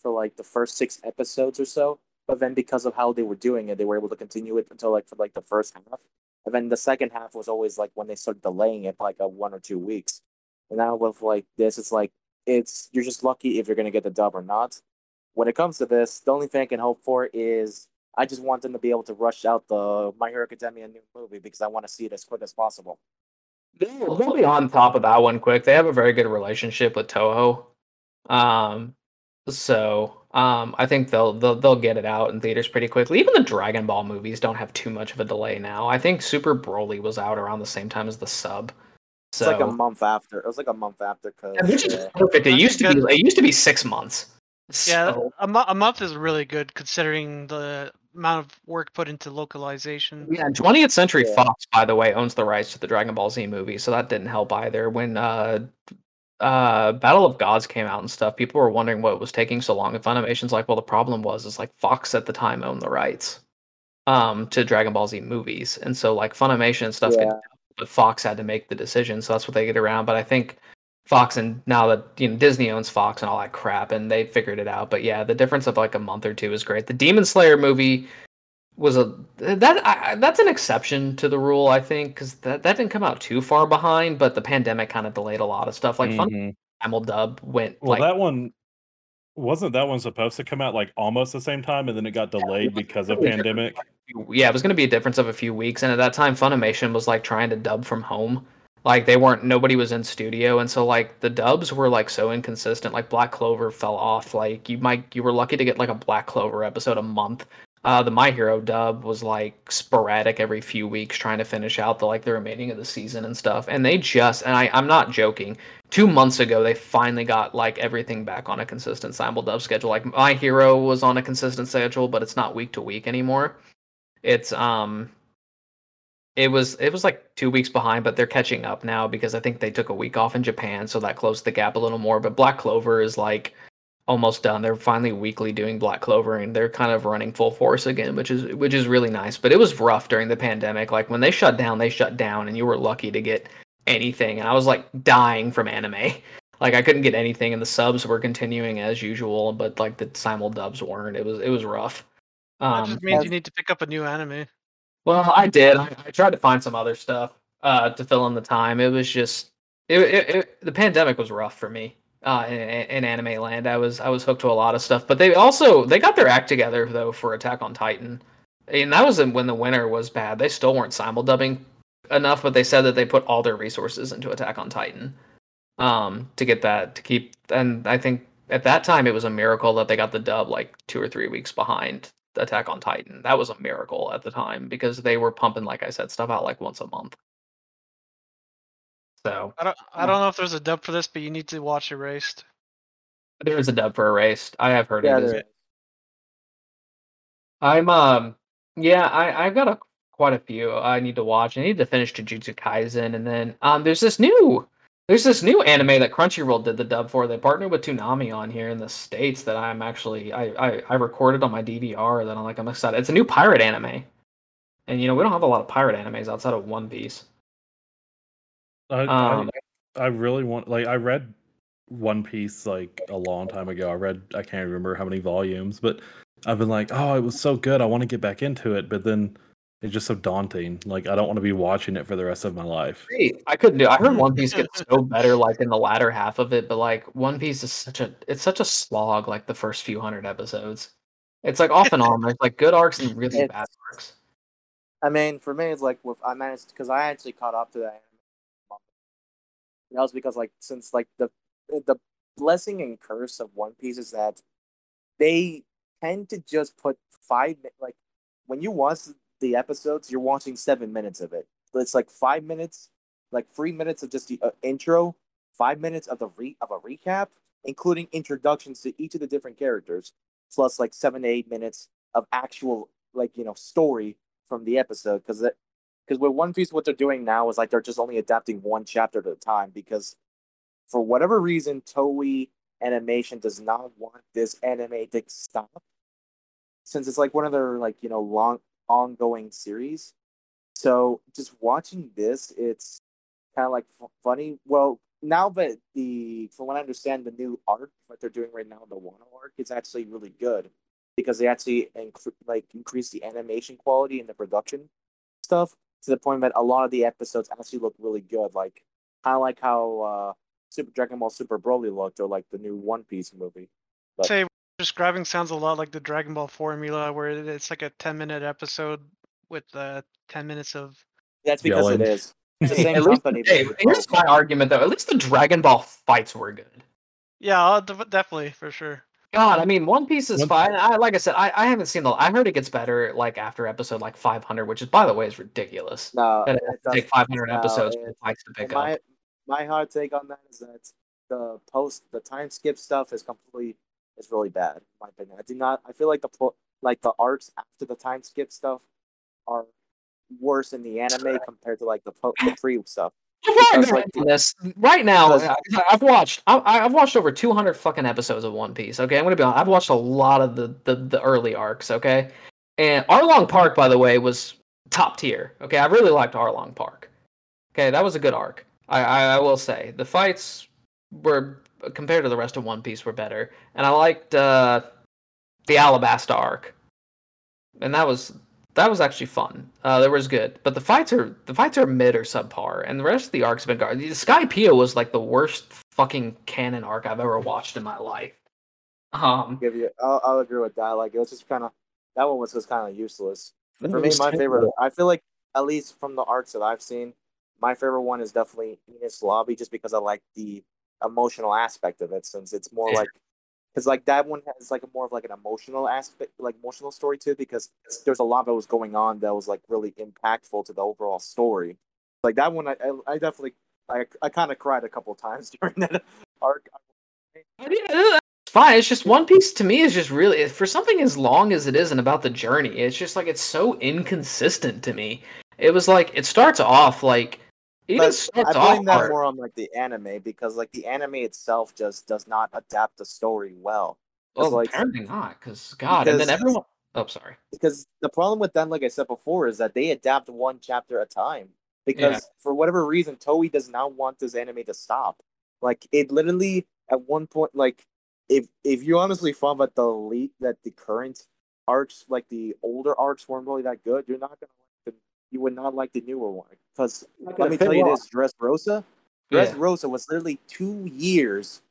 for like the first six episodes or so. But then because of how they were doing it, they were able to continue it until like for like the first half. And then the second half was always like when they started delaying it by like a one or two weeks. And now with like this, it's like it's you're just lucky if you're gonna get the dub or not. When it comes to this, the only thing I can hope for is I just want them to be able to rush out the My Hero Academia new movie because I want to see it as quick as possible. They'll, they'll be on top of that one quick. They have a very good relationship with Toho. Um, so um, I think they'll, they'll they'll get it out in theaters pretty quickly. Even the Dragon Ball movies don't have too much of a delay now. I think Super Broly was out around the same time as the sub. It's like a month after. It was like a month after because Yeah, which is uh, perfect. It used to be it used to be six months. Yeah, So- a, mo- a month is really good considering the amount of work put into localization. Yeah, 20th Century Yeah. Fox, by the way, owns the rights to the Dragon Ball Z movie, so that didn't help either. When uh, uh, Battle of Gods came out and stuff, people were wondering what was taking so long. And Funimation's like, well, the problem was is like Fox at the time owned the rights um to Dragon Ball Z movies, and so like Funimation and stuff, could- but Fox had to make the decision, so that's what they get around. But I think Fox and now that you know Disney owns Fox and all that crap, and they figured it out. But yeah, the difference of like a month or two is great. The Demon Slayer movie was a that I, that's an exception to the rule, I think, because that, that didn't come out too far behind. But the pandemic kind of delayed a lot of stuff. Like Fun Mhm. Primal Dub went Well, like that one wasn't that one supposed to come out like almost the same time, and then it got delayed because of pandemic. yeah, it was going to be a difference of a few weeks. And at that time, Funimation was like trying to dub from home. Like they weren't, nobody was in studio, and so like the dubs were like so inconsistent. Like Black Clover fell off. Like you might, you were lucky to get like a Black Clover episode a month. Uh, the My Hero dub was like sporadic every few weeks, trying to finish out the like the remaining of the season and stuff. And they just, and I, I'm not joking. Two months ago, they finally got like everything back on a consistent simul dub schedule. Like My Hero was on a consistent schedule, but it's not week to week anymore it's um it was it was like two weeks behind but they're catching up now because i think they took a week off in japan so that closed the gap a little more but black clover is like almost done. They're finally weekly doing black clover and they're kind of running full force again which is which is really nice but it was rough during the pandemic. Like when they shut down they shut down and you were lucky to get anything and i was like dying from anime. Like i couldn't get anything and the subs were continuing as usual but like the simul dubs weren't. It was it was rough. That um just means you need to pick up a new anime. Well, I did. I, I tried to find some other stuff uh, to fill in the time. It was just it, it, it the pandemic was rough for me uh, in, in anime land. I was I was hooked to a lot of stuff, but they also they got their act together though for Attack on Titan, and that was when the winter was bad. They still weren't simul dubbing enough, but they said that they put all their resources into Attack on Titan um, to get that to keep. And I think at that time it was a miracle that they got the dub like two or three weeks behind Attack on Titan. That was a miracle at the time because they were pumping, like I said, stuff out like once a month. So I don't I don't know if there's a dub for this, but you need to watch Erased. there is a dub for Erased. I have heard yeah, it. Is, I'm um yeah, I I've got a quite a few I need to watch. I need to finish Jujutsu Kaisen, and then um there's this new there's this new anime that Crunchyroll did the dub for. They partnered with Toonami on here in the states that I'm actually I I, I recorded on my DVR that I'm like I'm excited. It's a new pirate anime, and you know we don't have a lot of pirate animes outside of One Piece. I, Um, I I really want like I read One Piece like a long time ago. I read I can't remember how many volumes, but I've been like, oh, it was so good. I want to get back into it, but then it's just so daunting. Like I don't want to be watching it for the rest of my life. Hey, I couldn't do. I heard One Piece gets so better like in the latter half of it, but like One Piece is such a it's such a slog like the first few hundred episodes. It's like off and on. There's like good arcs and really It's- bad arcs. I mean, for me, it's like with I managed because I actually caught up to that. That was because like since like the the blessing and curse of One Piece is that they tend to just put five mi- like when you watch the episodes, you're watching seven minutes of it. It's like five minutes, like three minutes of just the uh, intro, five minutes of the re of a recap, including introductions to each of the different characters, plus like seven to eight minutes of actual like you know story from the episode because because with One Piece, what they're doing now is like they're just only adapting one chapter at a time because for whatever reason, Toei Animation does not want this anime to stop since it's like one of their like you know long ongoing series. So just watching this, it's kind of like f- funny. Well, now that the from what I understand, the new arc what they're doing right now, the Wano arc, is actually really good because they actually inc- like increase the animation quality and the production stuff to the point that a lot of the episodes actually look really good. Like kind of like how uh, Super Dragon Ball Super Broly looked, or like the new One Piece movie. But- describing sounds a lot like the Dragon Ball formula, where it's like a ten minute episode with uh, ten minutes of. That's because Yelling. it is. It's the Hey, same at least, company. hey, here's my argument though. At least the Dragon Ball fights were good. Yeah, I'll definitely for sure. God, I mean, One Piece is One- fine. I like I said, I, I haven't seen the. I heard it gets better like after episode like 500, which is by the way is ridiculous. no, it it take 500 no, episodes for it- the fights to pick my up. my hard take on that is that the post the time skip stuff is completely is really bad in my opinion. I do not I feel like the po- like the arcs after the time skip stuff are worse in the anime compared to like the, po- the pre stuff. Because, like, this, right now, because- I- I've watched I, I've watched over 200 fucking episodes of One Piece. Okay, I'm gonna be honest. I've watched a lot of the the, the early arcs. Okay, and Arlong Park, by the way, was top tier. Okay, I really liked Arlong Park. Okay, that was a good arc. I I, I will say the fights were compared to the rest of One Piece were better, and I liked uh, the Alabasta arc, and that was that was actually fun. Uh, that was good, but the fights are the fights are mid or subpar, and the rest of the arcs have been garbage. Skypiea was like the worst fucking canon arc I've ever watched in my life. Um, Give you I'll, I'll agree with that. Like it was just kind of that one was just kind of useless. For me, was my favorite. I feel like at least from the arcs that I've seen, my favorite one is definitely Enies Lobby, just because I like the emotional aspect of it. Since it's more Yeah. like, because like that one has like a more of like an emotional aspect, like emotional story too. Because there's a lot that was going on that was like really impactful to the overall story. Like that one, I I, I definitely I I kind of cried a couple times during that arc. I mean, It's fine. It's just One Piece to me is just really for something as long as it is and about the journey. It's just like it's so inconsistent to me. It was like it starts off like it even starts I blame that more on like the anime because like the anime itself just does not adapt the story well. Well, oh, like- apparently not, because God, and then everyone. Oh, sorry. because the problem with them, like I said before, is that they adapt one chapter at a time. Because for whatever reason, Toei does not want this anime to stop. Like it literally at one point, like if if you honestly thought that the lead that the current arcs, like the older arcs, weren't really that good, you're not gonna you would not like the newer one. Because let me tell you this, Dressrosa, Dress Yeah. Rosa was literally two years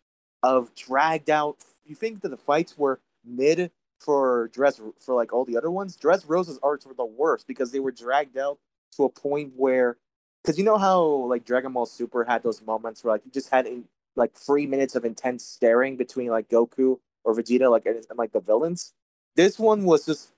of dragged out. You think that the fights were mid for Dress for like all the other ones? Dressrosa's arcs were the worst because they were dragged out to a point where, because you know how like Dragon Ball Super had those moments where like you just had in, like three minutes of intense staring between like Goku or Vegeta, like and, and like the villains. This one was just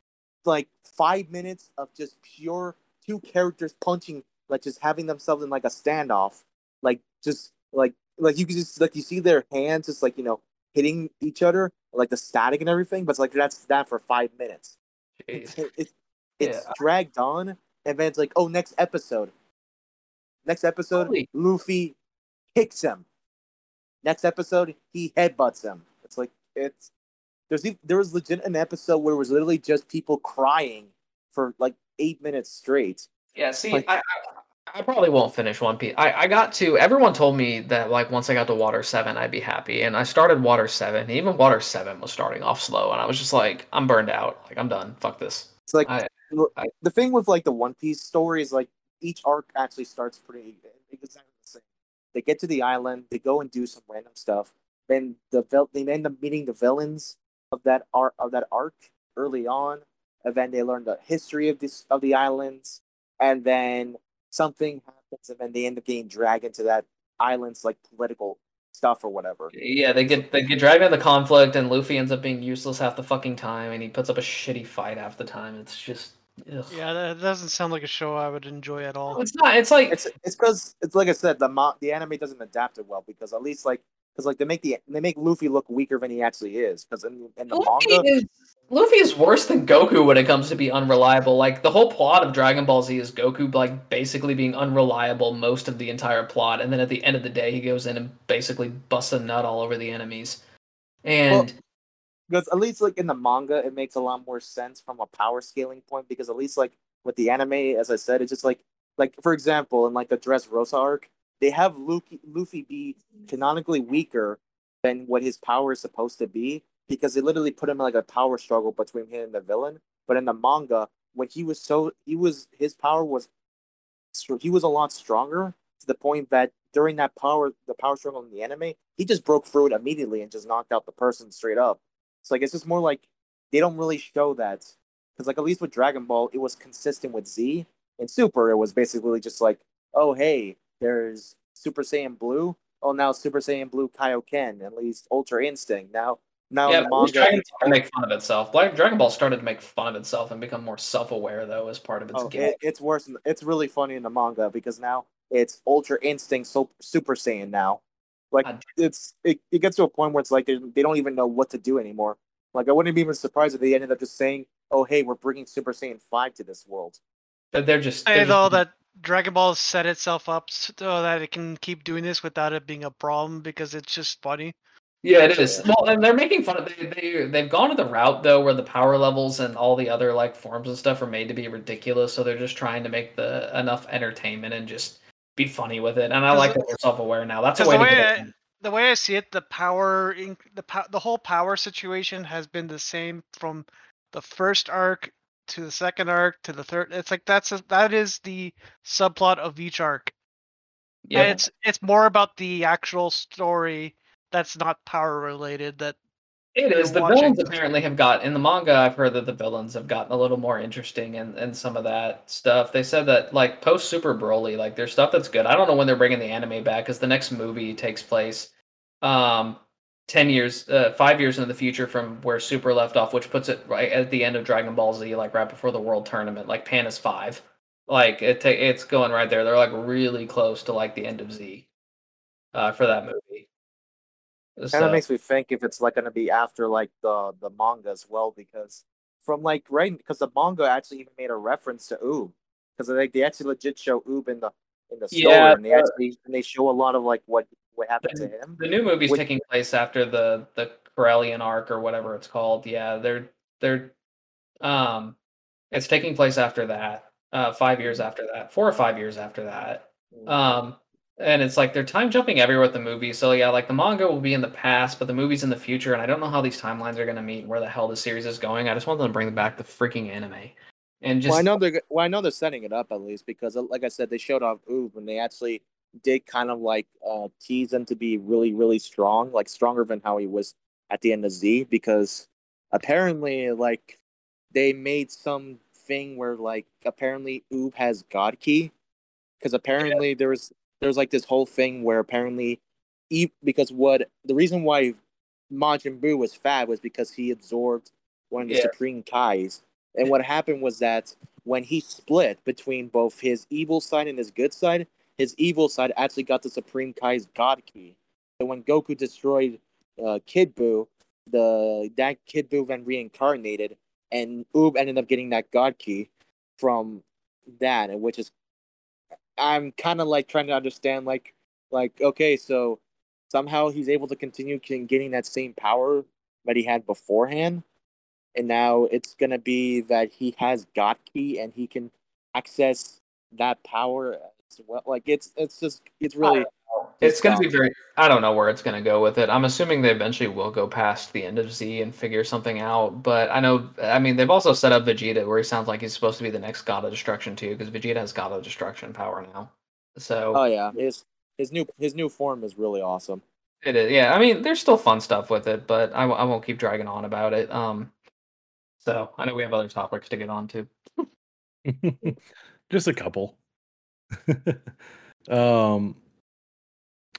like five minutes of just pure two characters punching, like just having themselves in like a standoff, like just like like you can just like you see their hands just like you know hitting each other, like the static and everything. But it's like that's that for five minutes. It's it's, it's Yeah. dragged on, and then it's like, oh, next episode. Next episode, Holy- Luffy kicks him. Next episode, he headbutts him. It's like it's there's there was legit an episode where it was literally just people crying for like eight minutes straight. Yeah, see, Like- I, I I probably won't finish One Piece. I, I got to everyone told me that like once I got to Water Seven I'd be happy, and I started Water Seven. Even Water Seven was starting off slow, and I was just like, I'm burned out. Like I'm done. Fuck this. It's like I- I- the thing with like the One Piece story is like each arc actually starts pretty exactly the same. They get to the island, they go and do some random stuff. Then the they end up meeting the villains of that arc of that arc early on, and then they learn the history of this of the islands, and then something happens, and then they end up getting dragged into that island's like political stuff or whatever. Yeah, they get they get dragged into the conflict, and Luffy ends up being useless half the fucking time, and he puts up a shitty fight half the time. It's just ugh. Yeah, that doesn't sound like a show I would enjoy at all. It's not. It's like It's it's because it's like I said, the mo- the anime doesn't adapt it well because at least like because like they make the they make Luffy look weaker than he actually is because in, in the Luffy manga is Luffy is worse than Goku when it comes to be unreliable. Like the whole plot of Dragon Ball Z is Goku like basically being unreliable most of the entire plot, and then at the end of the day, he goes in and basically busts a nut all over the enemies. And because at least like in the manga it makes a lot more sense from a power scaling point because at least like with the anime as I said it's just like like for example in like the Dressrosa arc they have Luffy Luffy be canonically weaker than what his power is supposed to be because they literally put him in like a power struggle between him and the villain. But in the manga when he was so he was his power was he was a lot stronger to the point that during that power the power struggle in the anime he just broke through it immediately and just knocked out the person straight up. It's like it's just more like they don't really show that because like at least with Dragon Ball it was consistent with Z and Super. It was basically just like oh hey there's Super Saiyan Blue. Oh now Super Saiyan Blue Kaioken at least Ultra Instinct. Now now yeah, in the but manga Dragon Ball make fun of itself. Like Dragon Ball started to make fun of itself and become more self-aware though as part of its Oh, game. it, it's worse. In, it's really funny in the manga because now it's Ultra Instinct so, Super Saiyan now. Like God. it's it, it gets to a point where it's like they, they don't even know what to do anymore. Like I wouldn't be even surprised if they ended up just saying, "Oh hey, we're bringing Super Saiyan five to this world." But they're just Say they're though just- that Dragon Ball set itself up so that it can keep doing this without it being a problem because it's just funny. Yeah, it is. Well, and they're making fun of they they they've gone to the route though where the power levels and all the other like forms and stuff are made to be ridiculous. So they're just trying to make the enough entertainment and just be funny with it. And I like that they're self aware now. That's a way the to way get I- it. The way I see it, the power in the pow- the whole power situation has been the same from the first arc to the second arc to the third. It's like that's a, that is the subplot of each arc. And Yeah, It's it's more about the actual story that's not power related. That it is. The watching. villains apparently have got in the manga. I've heard that the villains have gotten a little more interesting and and some of that stuff. They said that like post Super Broly, like there's stuff that's good. I don't know when they're bringing the anime back because the next movie takes place um 10 years uh, 5 years into the future from where super left off which puts it right at the end of dragon ball z like right before the world tournament like pan is 5 like it ta- it's going right there they're like really close to like the end of z uh for that movie Kind So- of makes me think if it's like going to be after like the the manga as well because from like right because the manga actually even made a reference to Oob because like they actually legit show Oob in the in the story Yeah, and they actually and they show a lot of like what what happened to him. The new movie's Which- taking place after the the Corellian arc or whatever it's called. Yeah, they're they're um it's taking place after that. Uh 5 years after that. 4 or 5 years after that. Um and it's like they're time jumping everywhere with the movie. So yeah, like the manga will be in the past, but the movie's in the future and I don't know how these timelines are going to meet and where the hell the series is going. I just want them to bring back the freaking anime. And just well, I know they're well, I know they're setting it up at least because, uh, like I said, they showed off Oob and they actually did kind of like uh, tease him to be really, really strong, like stronger than how he was at the end of Z. Because apparently, like they made some thing where like apparently Oob has God Ki, because apparently there was there's like this whole thing where apparently, because what the reason why Majin Buu was fat was because he absorbed one of the Yeah. Supreme Kais. And what happened was that when he split between both his evil side and his good side, his evil side actually got the Supreme Kai's God Ki. So when Goku destroyed uh, Kid Buu, the that Kid Buu then reincarnated, and Oob ended up getting that God Ki from that, and which is I'm kind of like trying to understand, like, like okay, so somehow he's able to continue getting that same power that he had beforehand, and now it's gonna be that he has God Ki and he can access that power as well. Like it's it's just it's really It's It's going to be very. I don't know where it's going to go with it. I'm assuming they eventually will go past the end of Z and figure something out. But I know. I mean, they've also set up Vegeta where he sounds like he's supposed to be the next God of Destruction too, because Vegeta has God of Destruction power now. So oh yeah his his new his new form is really awesome. it is. Yeah. I mean, there's still fun stuff with it, but I, w- I won't keep dragging on about it. Um. So I know we have other topics to get on to. Just a couple. um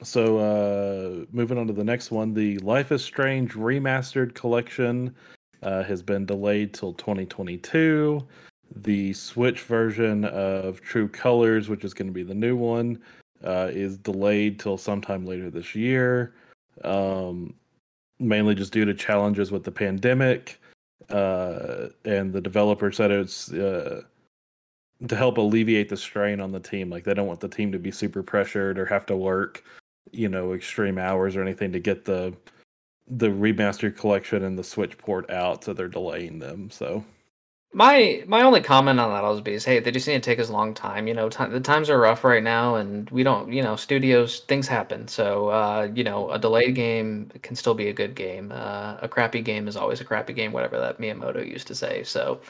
so uh moving on to the next one, the Life is Strange remastered collection uh, has been delayed till 2022. The Switch version of True Colors, which is going to be the new one, uh, is delayed till sometime later this year. Um, mainly just due to challenges with the pandemic. Uh, and the developer said it's uh, to help alleviate the strain on the team. Like they don't want the team to be super pressured or have to work, you know, extreme hours or anything to get the the remastered collection and the Switch port out, so they're delaying them. So My my only comment on that always be is, hey, they just need to take as long time. You know, ti the times are rough right now, and we don't, you know, studios things happen. So, uh, you know, a delayed game can still be a good game. Uh, a crappy game is always a crappy game, whatever that Miyamoto used to say. So,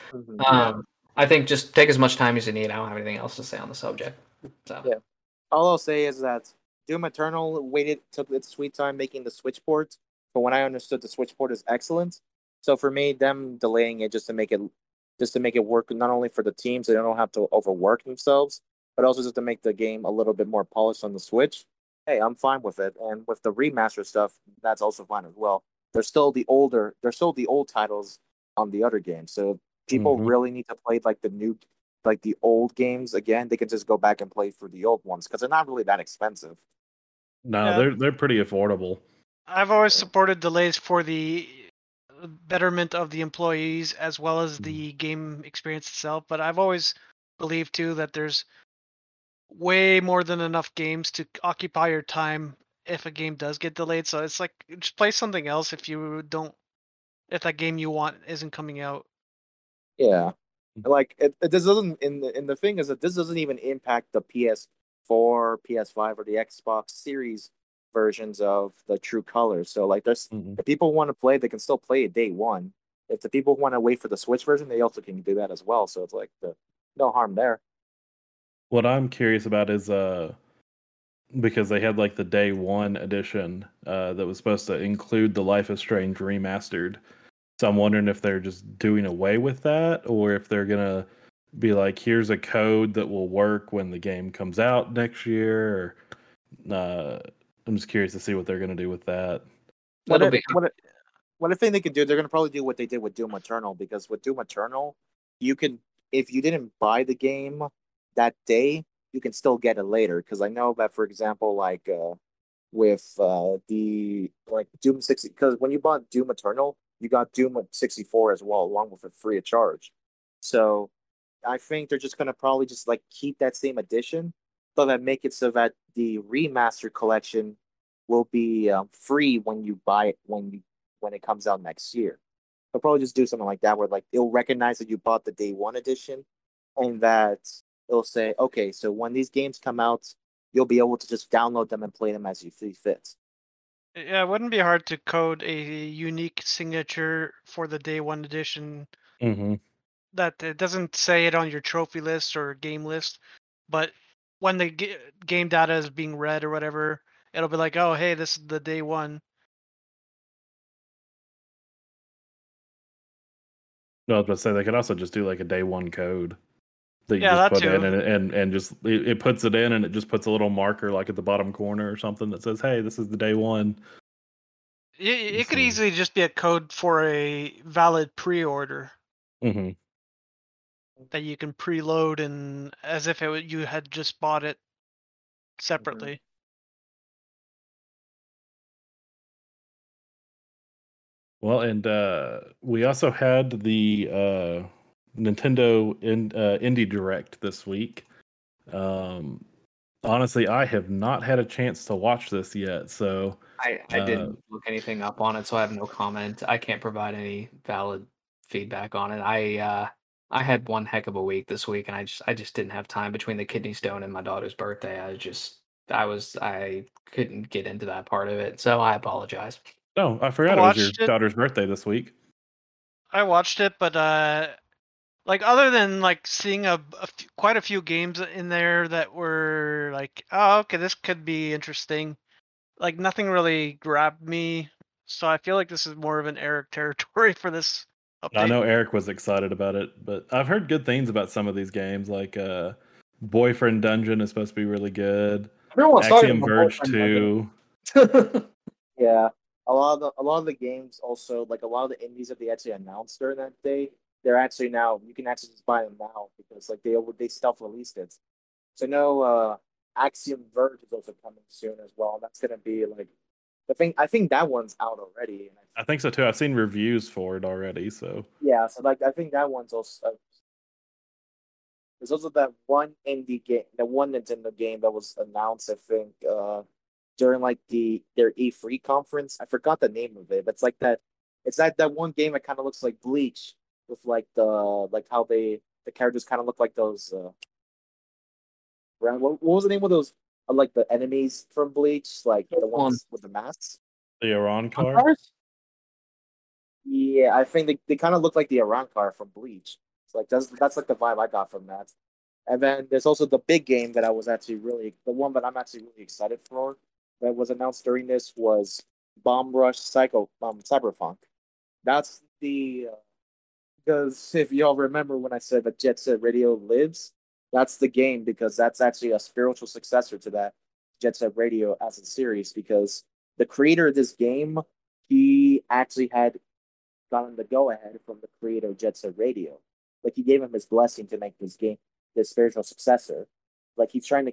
um, I think just take as much time as you need. I don't have anything else to say on the subject. So, Yeah. All I'll say is that Doom Eternal waited took its sweet time making the Switch port, but when I understood the Switch port is excellent. So for me, them delaying it just to make it just to make it work not only for the teams, so they don't have to overwork themselves, but also just to make the game a little bit more polished on the Switch. Hey, I'm fine with it. And with the remaster stuff, that's also fine as well. They're still the older they're still the old titles on the other game. So people Mhm. really need to play like the new like the old games again, they can just go back and play for the old ones because they're not really that expensive. no, Yeah. they're they're pretty affordable. I've always supported delays for the betterment of the employees as well as the game experience itself. But I've always believed too that there's way more than enough games to occupy your time if a game does get delayed. So it's like just play something else if you don't if that game you want isn't coming out. Yeah, like it, it this doesn't. And the, and the thing is that this doesn't even impact the PS4, PS5, or the Xbox Series versions of the True Colors. So like, there's Mhm. if people want to play, they can still play it day one. If the people want to wait for the Switch version, they also can do that as well. So it's like the, no harm there. What I'm curious about is uh because they had like the day one edition uh that was supposed to include the Life is Strange remastered. So I'm wondering if they're just doing away with that or if they're gonna be like, here's a code that will work when the game comes out next year. Or, uh, I'm just curious to see what they're gonna do with that. What if, be- what, if, what I think they could do, they're going to probably do what they did with Doom Eternal because with Doom Eternal, you can, if you didn't buy the game that day, you can still get it later. Because I know that, for example, like uh, with uh, the like Doom 60, because when you bought Doom Eternal, you got Doom 64 as well, along with it free of charge. So I think they're just going to probably just like keep that same edition, but then make it so that the remaster collection will be um, free when you buy it when you when it comes out next year. They'll probably just do something like that where like it'll recognize that you bought the day one edition and that it'll say, okay, so when these games come out, you'll be able to just download them and play them as you see fit. Yeah, it wouldn't be hard to code a unique signature for the day one edition Mm-hmm. that it doesn't say it on your trophy list or game list, but when the g- game data is being read or whatever, it'll be like, oh, hey, this is the day one. No, I was about to say they could also just do like a day one code that you Yeah, that just put in too. and and and just it, it puts it in and it just puts a little marker like at the bottom corner or something that says, "Hey, this is the day one." It, it could easily just be a code for a valid pre-order Mm-hmm. that you can preload and as if it you had just bought it separately. Well, and uh, we also had the uh, Nintendo in, uh, Indie Direct this week. Um, honestly, I have not had a chance to watch this yet, so I, I Uh, didn't look anything up on it, so I have no comment. I can't provide any valid feedback on it. I uh, I had one heck of a week this week, and I just I just didn't have time between the kidney stone and my daughter's birthday. I just I was I couldn't get into that part of it, so I apologize. Oh, I forgot it was your it. daughter's birthday this week. I watched it, but uh, like other than like seeing a, a f- quite a few games in there that were like, oh, okay, this could be interesting. Like nothing really grabbed me, so I feel like this is more of an Eric territory for this update. I know Eric was excited about it, but I've heard good things about some of these games. Like uh, Boyfriend Dungeon is supposed to be really good. Everyone's talking Axiom about Verge Boyfriend Two. Yeah, a lot of the a lot of the games also like a lot of the indies that they actually announced during that day, they're actually now you can actually just buy them now because like they they self released it. So no, uh, Axiom Verge is also coming soon as well. That's gonna be like the thing. I think that one's out already. And I I think so too. I've seen reviews for it already. So Yeah, so like I think that one's also. Uh, there's also that one indie game, that one Nintendo game that was announced. I think uh, during like the their E3 conference. I forgot the name of it, but it's like that. It's that that one game that kind of looks like Bleach with like the like how they the characters kind of look like those. Uh, around what, what was the name of those? Uh, like the enemies from Bleach, like the Which one? ones with the masks. the Arrancar. Cars? Yeah, I think they, they kind of look like the Arrancar from Bleach. It's like that's that's like the vibe I got from that. And then there's also the big game that I was actually really the one that I'm actually really excited for that was announced during this was Bomb Rush Psycho um Cyberpunk. That's the uh, because if y'all remember when I said that Jet Set Radio lives, that's the game because that's actually a spiritual successor to that Jet Set Radio as a series because the creator of this game he actually had gotten the go ahead from the creator of Jet Set Radio. Like he gave him his blessing to make this game the spiritual successor. Like he's trying to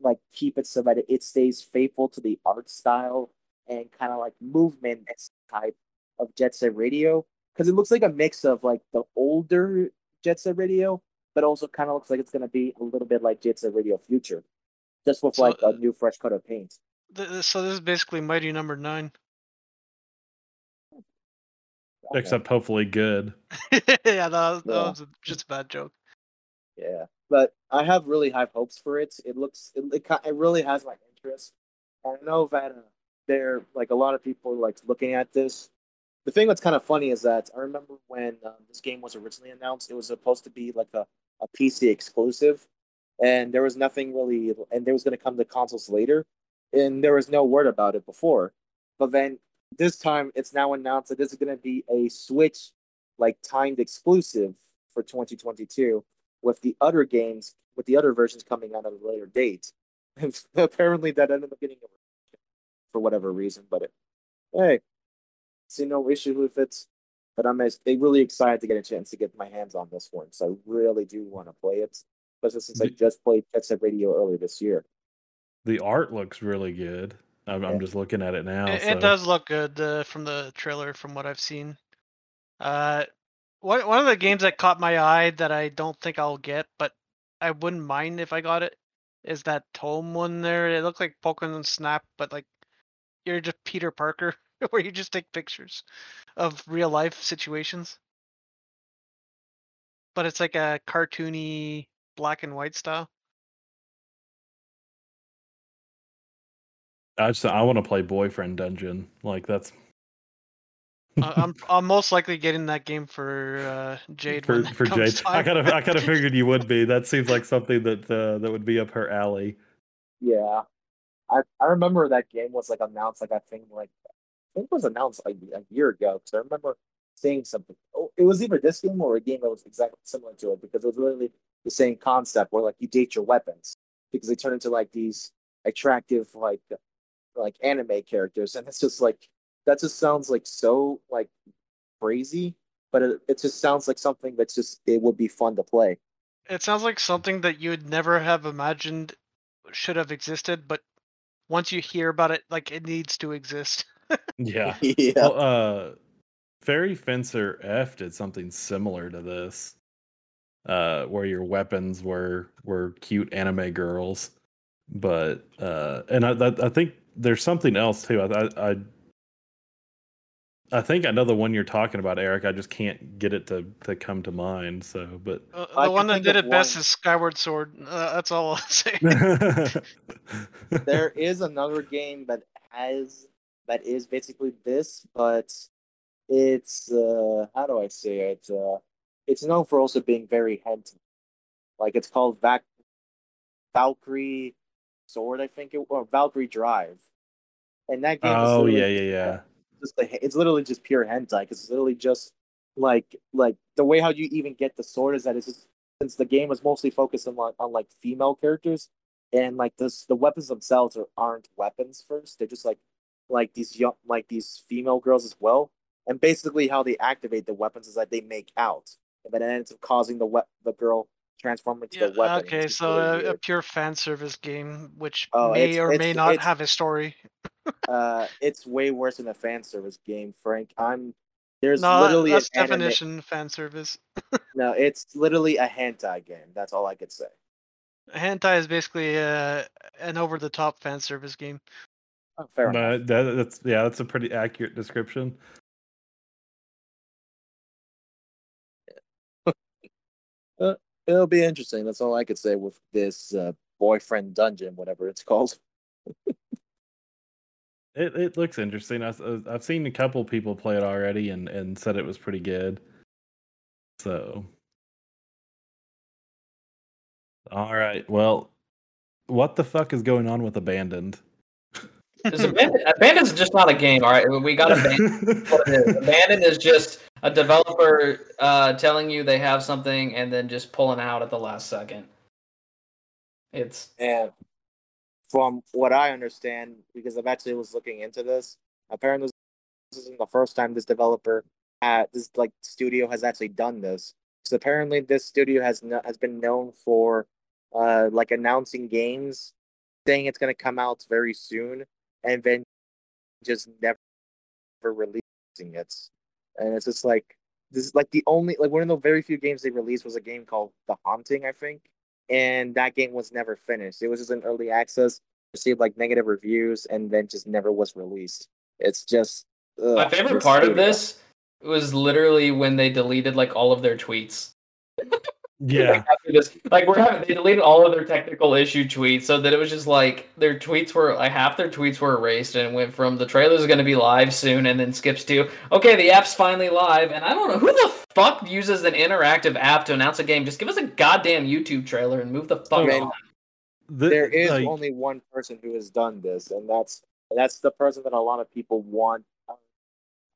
like keep it so that it stays faithful to the art style and kind of like movement type of Jet Set Radio because it looks like a mix of like the older Jet Set Radio, but also kind of looks like it's gonna be a little bit like Jet Set Radio Future, just with So, like a uh, new fresh coat of paint. Th- th- so this is basically Mighty Number Nine. Except hopefully good. yeah, that, was, that Yeah. was a- just a bad joke. Yeah, but I have really high hopes for it. It looks it it, it really has my interest. And I know that uh, there like a lot of people like looking at this. The thing that's kind of funny is that I remember when um, this game was originally announced, it was supposed to be like a, a PC exclusive, and there was nothing really, and there was going to come to consoles later, and there was no word about it before. But then this time, it's now announced that this is going to be a Switch like timed exclusive for 2022 with the other games with the other versions coming out at a later date. And apparently that ended up getting for whatever reason, but it, hey, see no issue with it. But I'm as- they really excited to get a chance to get my hands on this one, so I really do want to play it. Especially since I just played Jet Set Radio earlier this year. The art looks really good. I'm, Yeah. I'm just looking at it now. It, so. it does look good uh, from the trailer, from what I've seen. Uh, one one of the games that caught my eye that I don't think I'll get, but I wouldn't mind if I got it, is that TOEM one there. It looked like Pokemon Snap, but like you're just Peter Parker, where you just take pictures of real life situations. But it's like a cartoony black and white style. I just I want to play Boyfriend Dungeon. Like that's I'm I'm most likely getting that game for uh, Jade for for comes Jade. I kind of I kind of figured you would be. That seems like something that uh, that would be up her alley. Yeah, I I remember that game was like announced like I think like I think it was announced like a year ago because I remember seeing something. Oh, it was either this game or a game that was exactly similar to it because it was literally the same concept where like you date your weapons because they turn into like these attractive like like anime characters and it's just like that just sounds like so like crazy but it, it just sounds like something that's just it would be fun to play It sounds like something that you would never have imagined should have existed, but once you hear about it, like it needs to exist. Yeah. yeah Well, uh, Fairy Fencer F did something similar to this, uh, where your weapons were were cute anime girls, but uh, and I I I think there's something else too. I I, I I think I know the one you're talking about, Eric. I just can't get it to, to come to mind. So, but Uh, I the can one that did of it best is Skyward Sword. Uh, that's all I'll say. there is another game that has that is basically this, but it's uh how do I say it? Uh it's known for also being very hentai. Like it's called Vac Valkyrie Sword, I think it or Valkyrie Drive. And that game oh yeah, yeah, yeah. just like it's literally just pure hentai because it's literally just like like the way how you even get the sword is that it's just since the game was mostly focused on like on like female characters and like this the weapons themselves are, aren't weapons first they're just like like these young like these female girls as well and basically how they activate the weapons is that they make out and then it ends up causing the we- the girl transform into Yeah, the weapon okay, so really a, a pure fan service game, which Oh, may it's- or may it's- not it's- have a story. uh it's way worse than a fan service game frank i'm there's no, literally that's an anime- definition fan service. No, it's literally a hentai game. That's all I could say. Hentai is basically uh, an over-the-top fan service game. Oh, fair enough. That, that's yeah, that's a pretty accurate description. It'll be interesting. That's all I could say with this uh, boyfriend dungeon, whatever it's called. It it looks interesting. I've I've seen a couple people play it already and and said it was pretty good. So, all right. Well, what the fuck is going on with Abandoned? Is Abandon, Abandon's just not a game, all right? We got Abandon. what it is. Abandon is just a developer uh, telling you they have something and then just pulling out at the last second. It's And from what I understand, because I've actually was looking into this, apparently this isn't the first time this developer at this like studio has actually done this. So apparently this studio has no, has been known for uh like announcing games, saying it's gonna come out very soon, and then just never releasing it. And it's just like this is like the only like one of the very few games they released was a game called The Haunting, I think and that game was never finished. It was just in early access, received like negative reviews, and then just never was released. It's just ugh, my favorite part of this was literally when they deleted like all of their tweets. yeah, Like, this, like we're having they deleted all of their technical issue tweets, so that it was just like their tweets were like half their tweets were erased, and it went from the trailer's is going to be live soon, and then skips to okay, the app's finally live, and I don't know who the fuck uses an interactive app to announce a game. Just give us a goddamn YouTube trailer and move the fuck Man, on. The- there is like, only one person who has done this, and that's that's the person that a lot of people want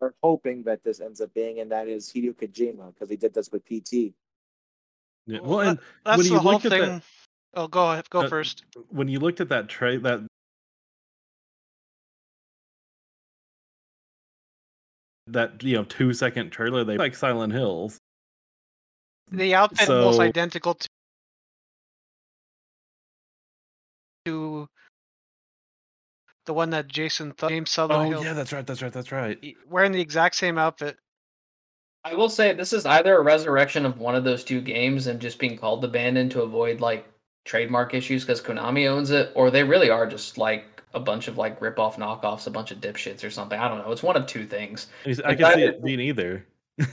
are hoping that this ends up being, and that is Hideo Kojima because he did this with PT. Yeah, Well, well, and That's when the whole at that- Oh, go ahead, go Uh, first. when you looked at that tray that that you know two second trailer they like silent hills The outfit so- identical to, to the one that Jason Th- James oh Sunderland yeah that's right that's right that's right wearing the exact same outfit. I will say this is either a resurrection of one of those two games and just being called abandoned to avoid like trademark issues because Konami owns it, or they really are just like a bunch of like rip off knockoffs, a bunch of dipshits or something. I don't know. It's one of two things. He's- i Like, can see it being either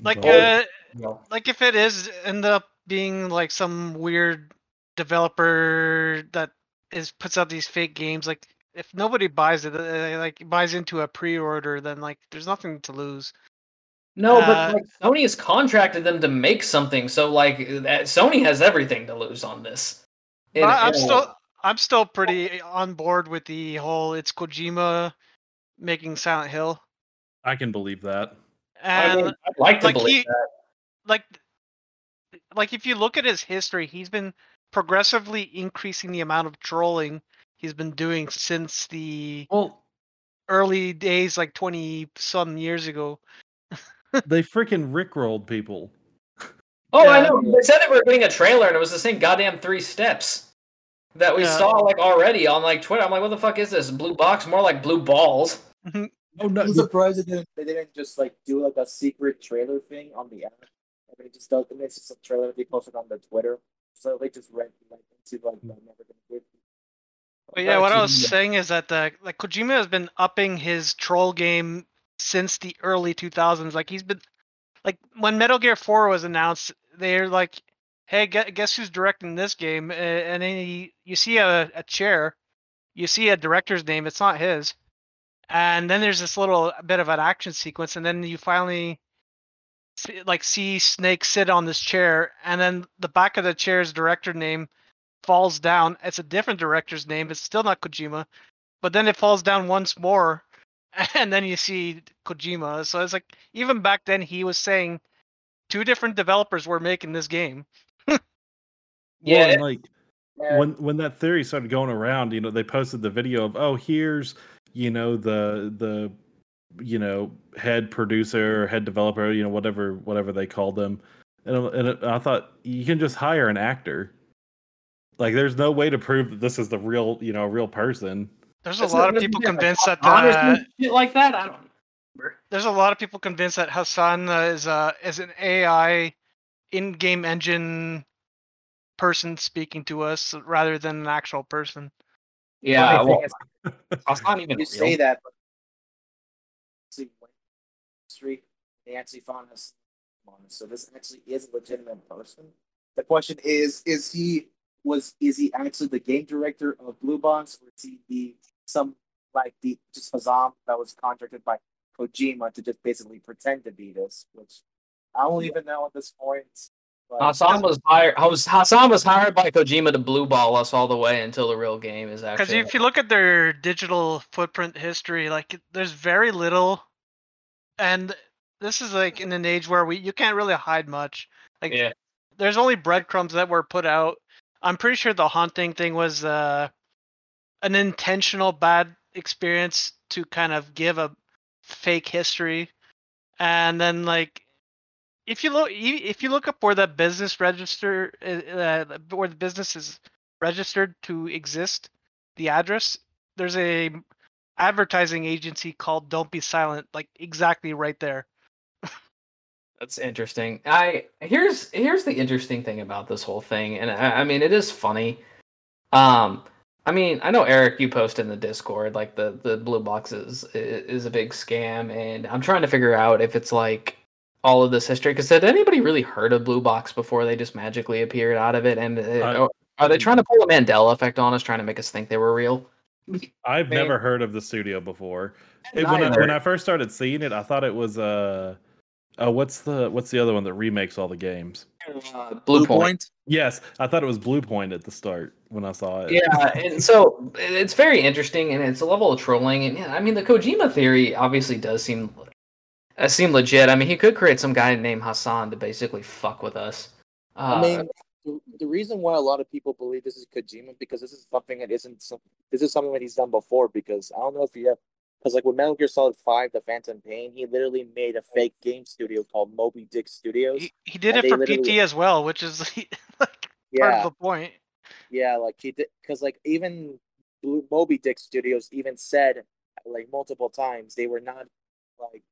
Like, uh, No. like if it is end up being like some weird developer that is puts out these fake games, like if nobody buys it, uh, like buys into a pre-order, then like there's nothing to lose. No, Uh, but like, Sony has contracted them to make something, so like Sony has everything to lose on this. In- I- I'm in still. I'm still pretty on board with the whole it's Kojima making Silent Hill. i can believe that I And mean, I'd like to like believe he- that. like like if you look at his history, he's been progressively increasing the amount of trolling he's been doing since the well early days, like twenty some years ago. They freaking rickrolled people Oh, I know. They said they were getting a trailer, and it was the same goddamn three steps that we Yeah. saw like already on like Twitter. I'm like, what the fuck is this? Blue box, more like blue balls. Mm-hmm. oh no I'm surprised they didn't, they didn't just like do like a secret trailer thing on the app. I mean, it just does. It's just a trailer they posted on their Twitter, so they just went like into like the never gonna give. But yeah, what I was saying is that the like Kojima has been upping his troll game since the early 2000s. Like he's been like when Metal Gear 4 was announced, they're like, "Hey, guess who's directing this game?" And then he, you see a, a chair, you see a director's name. It's not his. And then there's this little bit of an action sequence, and then you finally like see Snake sit on this chair, and then the back of the chair's director name falls down. It's a different director's name. It's still not Kojima, but then it falls down once more, and then you see Kojima. So it's like even back then he was saying two different developers were making this game. yeah, well, like when when that theory started going around, you know, they posted the video of oh here's you know the the you know head producer head developer you know whatever whatever they called them and, uh, and uh, i thought you can just hire an actor like there's no way to prove that this is the real you know real person there's a lot of people convinced that uh, shit like that i don't remember. there's a lot of people convinced that hassan uh, is uh is an ai in-game engine person speaking to us rather than an actual person yeah well, hassan even you real. say that but street. They actually found us So this actually is a legitimate person. The question is: Is he was is he actually the game director of Blue Box, or is he the some like the just Hazam that was contracted by Kojima to just basically pretend to be this? Which I don't even know at this point. Hassan was hired. Hassan was hired by Kojima to blue ball us all the way until the real game is actually. Because if you look at their digital footprint history, like there's very little and this is like in an age where we you can't really hide much. Like yeah. there's only breadcrumbs that were put out. I'm pretty sure the haunting thing was uh, an intentional bad experience to kind of give a fake history, and then like if you look if you look up where the business register uh, where the business is registered to exist, the address there's a advertising agency called Don't Be Silent, like exactly right there. That's interesting. I here's here's the interesting thing about this whole thing, and I, I mean it is funny. Um, I mean I know Eric, you post in the Discord like the the blue boxes is, is a big scam, and I'm trying to figure out if it's like all of this history. Because had anybody really heard of Blue Box before they just magically appeared out of it? And it, uh, are they trying to pull a Mandela effect on us, trying to make us think they were real? I've Man. never heard of the studio before. It, when, I, when I first started seeing it, I thought it was uh, uh what's the what's the other one that remakes all the games? Uh, Bluepoint. Yes, I thought it was Bluepoint at the start when I saw it. Yeah, and so it's very interesting, and it's a level of trolling. And yeah, I mean, the Kojima theory obviously does seem uh, seem legit. I mean, he could create some guy named Hassan to basically fuck with us. Uh, I mean, the, the reason why a lot of people believe this is Kojima because this is something that isn't some, this is something that he's done before because I don't know if you have because like with Metal Gear Solid Five, The Phantom Pain, he literally made a fake game studio called Moby Dick Studios. He, he did it for PT as well, which is like yeah, part of the point. Yeah, like he did because like even Blue, Moby Dick Studios even said like multiple times they were not like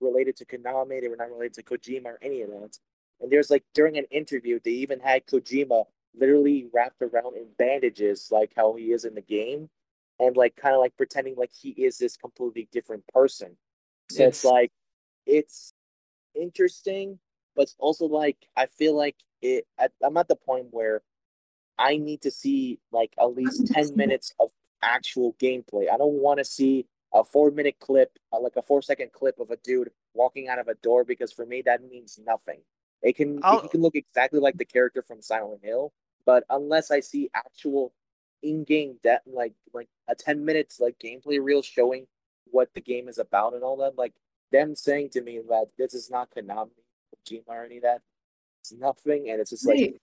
related to Konami, they were not related to Kojima or any of that. And there's like during an interview, they even had Kojima literally wrapped around in bandages, like how he is in the game, and like kind of like pretending like he is this completely different person. So it's, it's like it's interesting, but it's also like I feel like it. I, I'm at the point where I need to see like at least ten minutes of actual gameplay. I don't want to see a four minute clip, uh, like a four second clip of a dude walking out of a door, because for me that means nothing. It can it can look exactly like the character from Silent Hill, but unless I see actual in-game that like like a 10 minutes like gameplay reel showing what the game is about and all that, like them saying to me that this is not Konami, Kojima or any of that, it's nothing, and it's just like.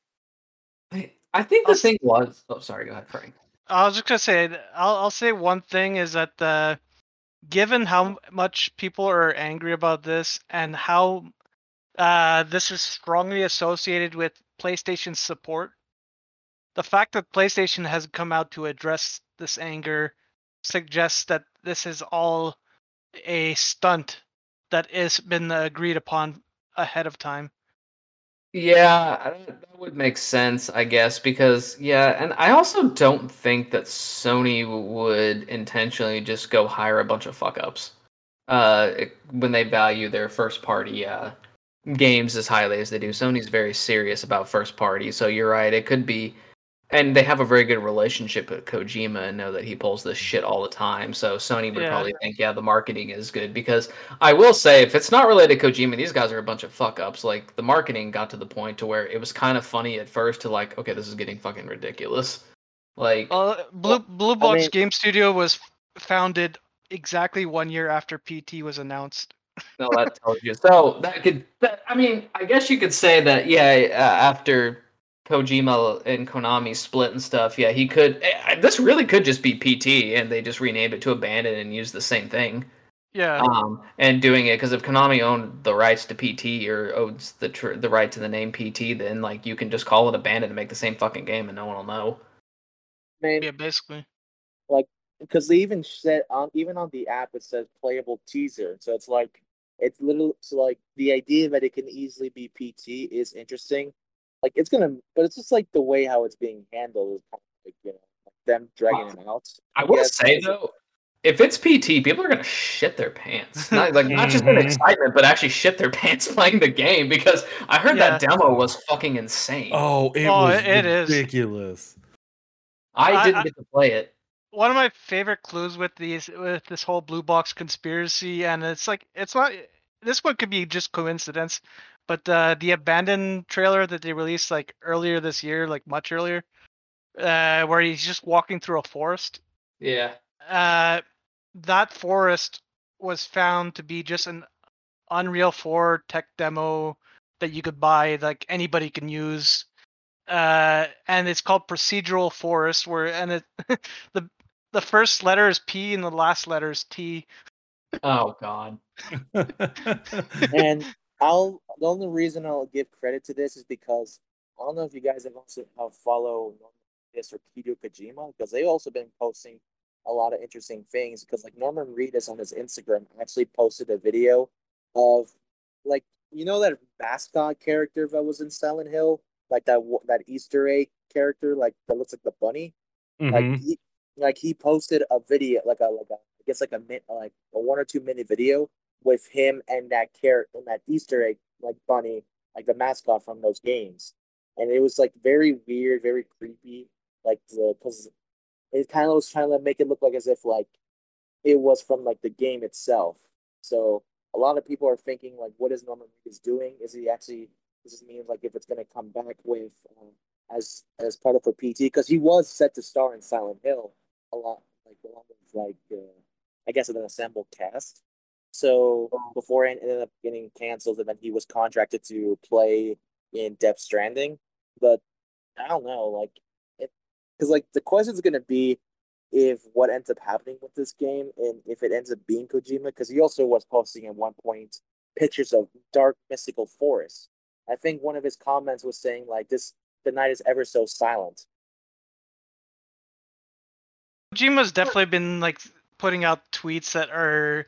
I think the thing was. Oh, sorry. Go ahead, Frank. I was just gonna say. I'll I'll say one thing is that the, given how much people are angry about this and how uh, this is strongly associated with PlayStation support. The fact that PlayStation has come out to address this anger suggests that this is all a stunt that has been agreed upon ahead of time. Yeah, that would make sense, I guess, because yeah, and I also don't think that Sony would intentionally just go hire a bunch of fuck ups. uh, when they value their first party uh, games as highly as they do. Sony's very serious about first party, so you're right. It could be, and they have a very good relationship with Kojima and know that he pulls this shit all the time. So Sony would Yeah. probably think, yeah, the marketing is good because I will say, if it's not related to Kojima, these guys are a bunch of fuck ups. Like the marketing got to the point to where it was kind of funny at first to like, okay, this is getting fucking ridiculous. Like, Uh, Blue Blue Box mean- Game Studio was founded exactly one year after PT was announced. No, that tells you. So that could, that, I mean, I guess you could say that, yeah, uh, after Kojima and Konami split and stuff, yeah, he could. eh, This really could just be PT, and they just renamed it to Abandon and used the same thing. Yeah, Um, and doing it because if Konami owned the rights to PT or owns the tr- the right to the name PT, then like you can just call it Abandon and make the same fucking game, and no one will know. Man, yeah, basically. Like, because they even said on even on the app it says playable teaser so it's like it's literally so like the idea that it can easily be pt is interesting like it's gonna but it's just like the way how it's being handled is kind of like you know like them dragging it out I will say though, if it's PT, people are gonna shit their pants. Not like not just in Mhm. excitement, but actually shit their pants playing the game because I heard that demo was fucking insane. Oh, it Oh, was it- it is. ridiculous. I I- didn't I- get to play it. One of my favorite clues with these with this whole blue box conspiracy, and it's like it's not. This one could be just coincidence, but uh, the abandoned trailer that they released like earlier this year, like much earlier, uh, where he's just walking through a forest. Yeah. uh, that forest was found to be just an Unreal 4 tech demo that you could buy, like anybody can use. Uh, and it's called procedural forest, where and it the the first letter is P and the last letter is T. Oh god. and I'll the only reason I'll give credit to this is because I don't know if you guys have also have follow this or Hideo Kojima because they've also been posting a lot of interesting things because like Norman Reedus on his Instagram actually posted a video of like you know that mascot character that was in Silent Hill like that that Easter egg character like that looks like the bunny Mhm. like he like he posted a video like a like a I guess like a min like a one or two minute video with him and that character and that Easter egg like bunny like the mascot from those games, and it was like very weird, very creepy, like the because it kind of was trying to make it look like as if like it was from like the game itself. So a lot of people are thinking like, what is Norman Reedus doing? Is he actually? Does this mean like if it's gonna come back with um, as as part of a PT because he was set to star in Silent Hill a lot, like along with like uh, I guess an assembled cast. So before it ended up getting canceled, and then he was contracted to play in Death Stranding. But I don't know, like because like the question is gonna be if what ends up happening with this game and if it ends up being Kojima, because he also was posting at one point pictures of dark mystical forests. I think one of his comments was saying like this the night is ever so silent. Kojima's definitely been like putting out tweets that are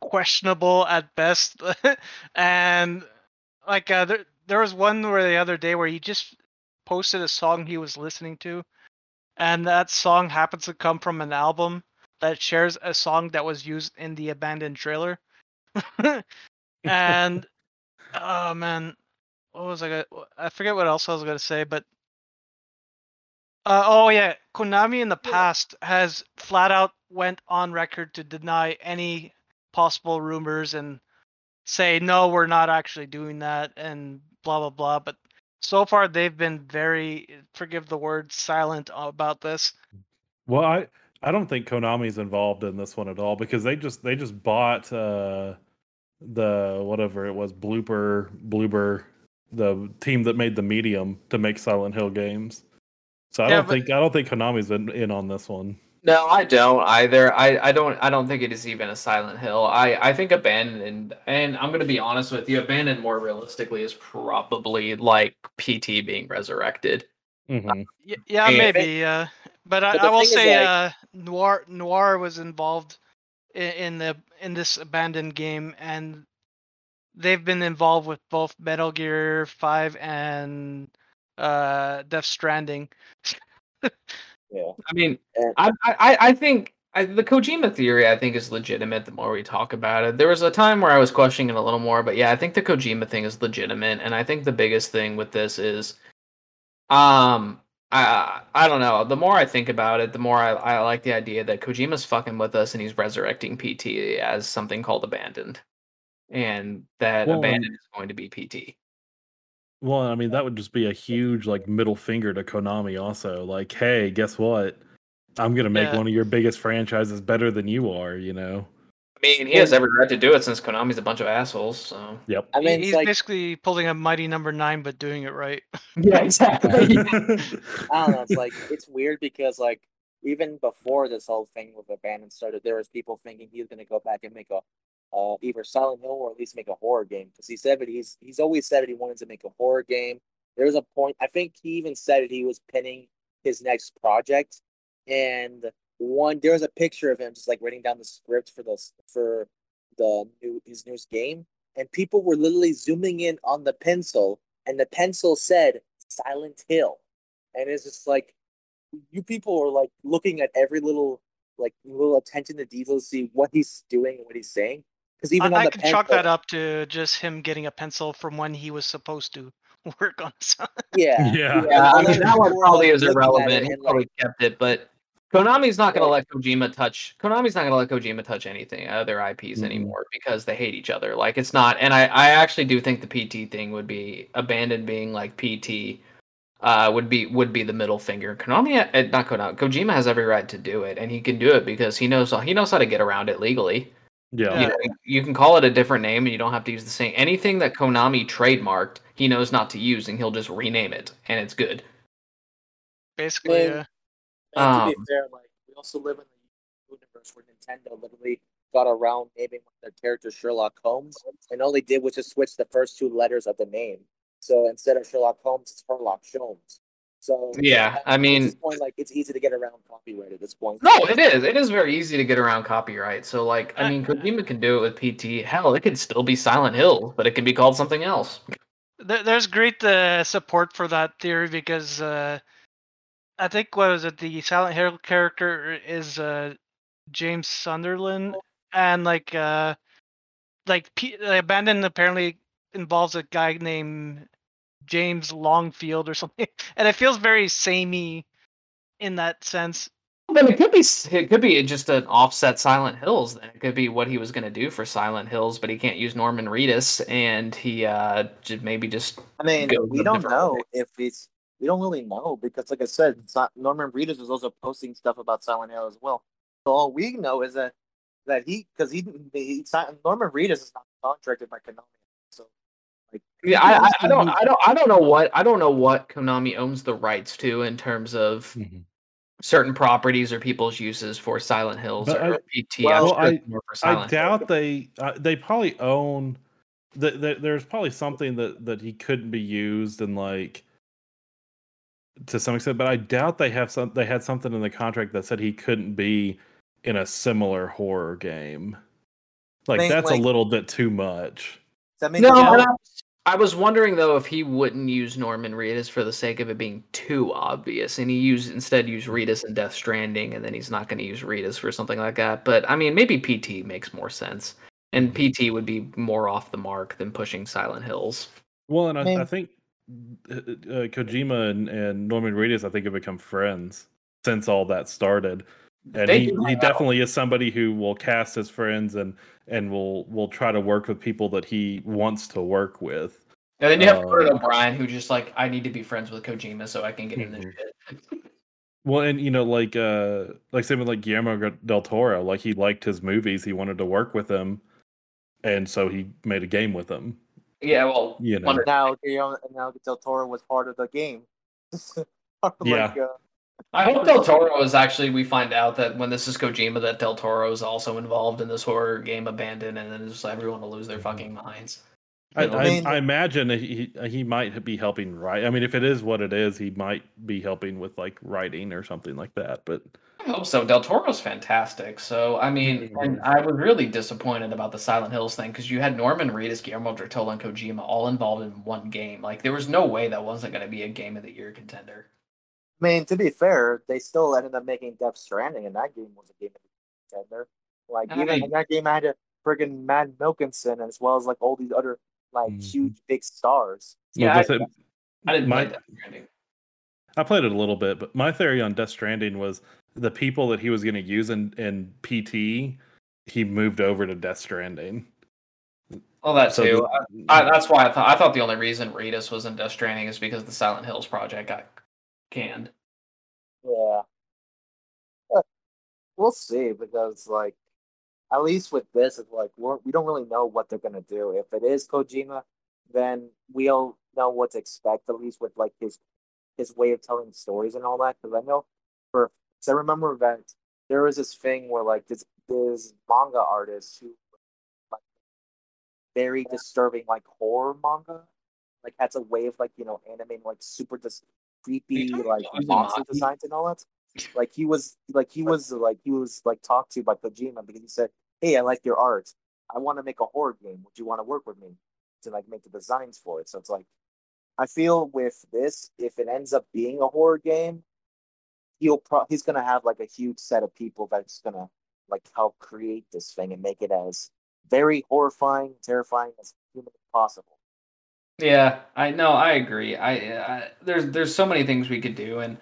questionable at best, and like uh, there there was one where the other day where he just posted a song he was listening to, and that song happens to come from an album that shares a song that was used in the abandoned trailer, and oh man, what was I gonna? I forget what else I was gonna say, but uh, oh yeah, Konami in the past has flat out went on record to deny any possible rumors and say no, we're not actually doing that and blah blah blah. But so far they've been very, forgive the word, silent about this. Well, I I don't think Konami's involved in this one at all because they just they just bought uh the whatever it was Bloober Bloober the team that made the medium to make Silent Hill games. So I Yeah, don't but- think I don't think Konami's in, in on this one. No, I don't either. I, I don't I don't think it is even a Silent Hill. I, I think Abandoned and I'm gonna be honest with you, Abandoned more realistically is probably like PT being resurrected. Mhm. Y- yeah, And- maybe. Uh, but I, But the I will say like- uh, Noir Noir was involved in, in the in this abandoned game, and they've been involved with both Metal Gear Five and uh, Death Stranding. Yeah. I mean, And- I, I I think I, the Kojima theory, I think, is legitimate. The more we talk about it, there was a time where I was questioning it a little more, but yeah, I think the Kojima thing is legitimate, and I think the biggest thing with this is, um, I I don't know. The more I think about it, the more I, I like the idea that Kojima's fucking with us, and he's resurrecting PT as something called Abandoned, and that Well, Abandoned is going to be PT. Well, I mean, that would just be a huge like middle finger to Konami. Also, like, hey, guess what? I'm gonna make Yeah. one of your biggest franchises better than you are. You know. I mean, he has every right to do it since Konami's a bunch of assholes. So Yep. I mean, he's like basically pulling a mighty number nine, but doing it right. yeah, exactly. I don't know. It's like it's weird because like even before this whole thing with Abandon started, there was people thinking he was going to go back and make a uh, either Silent Hill or at least make a horror game because he said that he's he's always said that he wanted to make a horror game. There was a point I think he even said that he was pinning his next project, and one there was a picture of him just like writing down the script for the for the new his newest game, and people were literally zooming in on the pencil, and the pencil said Silent Hill and it's just like you people are like looking at every little like little attention to detail to see what he's doing and what he's saying because even I, on I the could pencil, chalk that up to just him getting a pencil from when he was supposed to work on something. yeah Yeah. Yeah, I mean then that one probably is looking at irrelevant. He probably like, kept it, but Konami's not going to let Kojima touch. Konami's not going to let Kojima touch anything other IPs Mhm. anymore because they hate each other. Like it's not, and I I actually do think the PT thing would be abandoned being like PT. Uh, would be would be the middle finger. Konami, uh, not Konami. Kojima has every right to do it, and he can do it because he knows he knows how to get around it legally. Yeah. You, know, you can call it a different name, and you don't have to use the same anything that Konami trademarked. He knows not to use, and he'll just rename it, and it's good. Basically, Man, yeah. And to be Um, fair, like we also live in the universe where Nintendo literally got around naming one of their characters Sherlock Holmes, and all they did was just switch the first two letters of the name. So instead of Sherlock Holmes, it's Herlock Sholmes. So Yeah, I at mean- this point, like it's easy to get around copyright at this point. No, it is. It is very easy to get around copyright. So, like, I Uh, mean, Kojima can do it with PT. Hell, it could still be Silent Hill, but it can be called something else. There's great uh, support for that theory because uh, I think what was it? The Silent Hill character is uh, James Sunderland, and like uh, like P- Abandoned apparently involves a guy named James Longfield or something, and it feels very samey in that sense. But it could be it could be just an offset Silent Hills. Then it could be what he was going to do for Silent Hills, but he can't use Norman Reedus, and he uh maybe just I mean, we don't know way. if it's. We don't really know because, like I said, it's not, Norman Reedus was also posting stuff about Silent Hill as well. So all we know is that that he, because he, he, Norman Reedus is not contracted by Konami. So, like, yeah. I, I, I don't I don't I don't know what I don't know what Konami owns the rights to in terms of Mhm. certain properties or people's uses for Silent Hills But or, I- PT. well, I'm sure I- it's I Silent Hill. doubt they uh, they probably own. The, the, there's probably something that that he couldn't be used and like to some extent, but I doubt they have some. They had something in the contract that said he couldn't be in a similar horror game. Like mean, that's like- a little bit too much. that No, sense? and I, I was wondering though if he wouldn't use Norman Reedus for the sake of it being too obvious, and he used instead use Reedus in Death Stranding, and then he's not going to use Reedus for something like that. But I mean, maybe PT makes more sense, and PT would be more off the mark than pushing Silent Hills. Well, and I, I think uh, uh, Kojima and, and Norman Reedus, I think, have become friends since all that started. And he, he definitely is somebody who will cast his friends and and will will try to work with people that he wants to work with. And then you have Um, Conan O'Brien, who just like I need to be friends with Kojima so I can get in this Mhm. shit. Well, and you know, like uh like same with like Guillermo del Toro, like he liked his movies, he wanted to work with him, and so he made a game with him. Yeah, well, You know. wonder- now, Guillermo, now Del Toro was part of the game. like, Yeah. uh, I hope Del Toro is actually. We find out that when this is Kojima, that Del Toro is also involved in this horror game, Abandoned, and then just everyone will lose their fucking minds. I, I, I imagine he he might be helping write. I mean, if it is what it is, he might be helping with like writing or something like that. But I hope so. Del Toro's fantastic. So I mean, mm-hmm. and I was really disappointed about the Silent Hills thing because you had Norman Reedus, Guillermo del Toro, and Kojima all involved in one game. Like there was no way that wasn't going to be a game of the year contender. I mean, to be fair, they still ended up making Death Stranding, and that game was a game. Of contender. Like I even mean- in that game, I had a friggin' Mads Mikkelsen as well as like all these other like Mhm. huge big stars. Yeah, with it- I didn't my- Death Stranding. I played it a little bit, but my theory on Death Stranding was the people that he was going to use in, in PT, he moved over to Death Stranding. Well, that So too. the- I, that's why I thought I thought the only reason Reedus was in Death Stranding is because the Silent Hills project got canned. Yeah. We'll see because like at least with this it's like we're, we don't really know what they're gonna do. If it is Kojima, then we'll know what to expect at least with like his his way of telling stories and all that. Because I know for I remember that there was this thing where like this this manga artist who like very disturbing like horror manga like has a way of like you know animating like super dis- creepy like monster designs and all that. Like he was like he was like he was like talked to by Kojima because he said, "Hey, I like your art. I want to make a horror game. Would you want to work with me to like make the designs for it?" So it's like I feel with this, if it ends up being a horror game, he'll pro- he's gonna have like a huge set of people that's gonna like help create this thing and make it as very horrifying, terrifying as humanly possible. Yeah, I know. I agree. I, I there's there's so many things we could do, and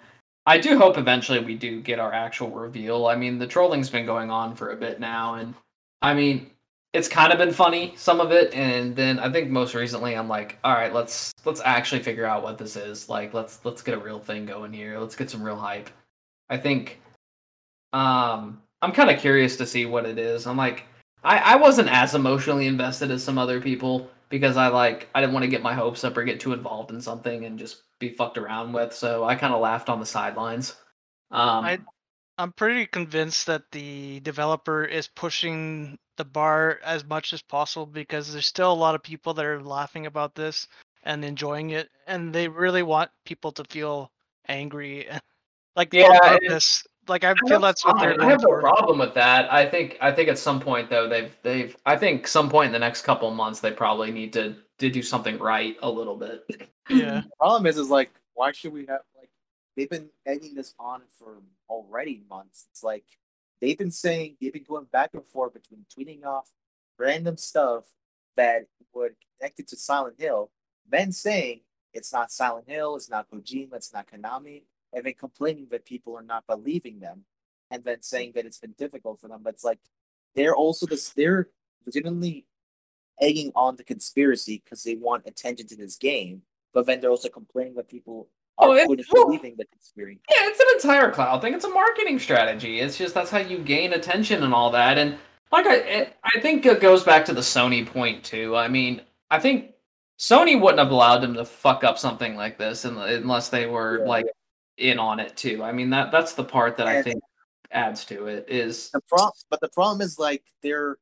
I do hope eventually we do get our actual reveal. I mean, the trolling's been going on for a bit now, and I mean, it's kind of been funny some of it, and then I think most recently I'm like, all right, let's let's actually figure out what this is. Like, let's let's get a real thing going here. Let's get some real hype. I think, um, I'm kind of curious to see what it is. I'm like, I I wasn't as emotionally invested as some other people because I like I didn't want to get my hopes up or get too involved in something and just be fucked around with. So I kind of laughed on the sidelines. Um, I- I'm pretty convinced that the developer is pushing the bar as much as possible because there's still a lot of people that are laughing about this and enjoying it, and they really want people to feel angry, like Yeah, purpose. Like I feel that's what they're I have no problem with that. I think I think at some point though they've they've I think some point in the next couple of months they probably need to to do something right a little bit. Yeah, the problem is, is like, why should we have like they've been egging this on for already months. It's like they've been saying they've been going back and forth between tweeting off random stuff that would connect it to Silent Hill, then saying it's not Silent Hill, it's not Kojima, it's not Konami, and then complaining that people are not believing them, and then saying that it's been difficult for them. But it's like they're also this they're legitimately egging on the conspiracy because they want attention to this game but then they're also complaining that people Oh, are it- quote, well- believing the conspiracy. Yeah, it's an entire cloud thing. It's a marketing strategy. It's just that's how you gain attention and all that. And like I, it, I think it goes back to the Sony point too. I mean, I think Sony wouldn't have allowed them to fuck up something like this unless they were Yeah. like in on it too. I mean, that that's the part that I think adds to it is The problem. but the problem is like they're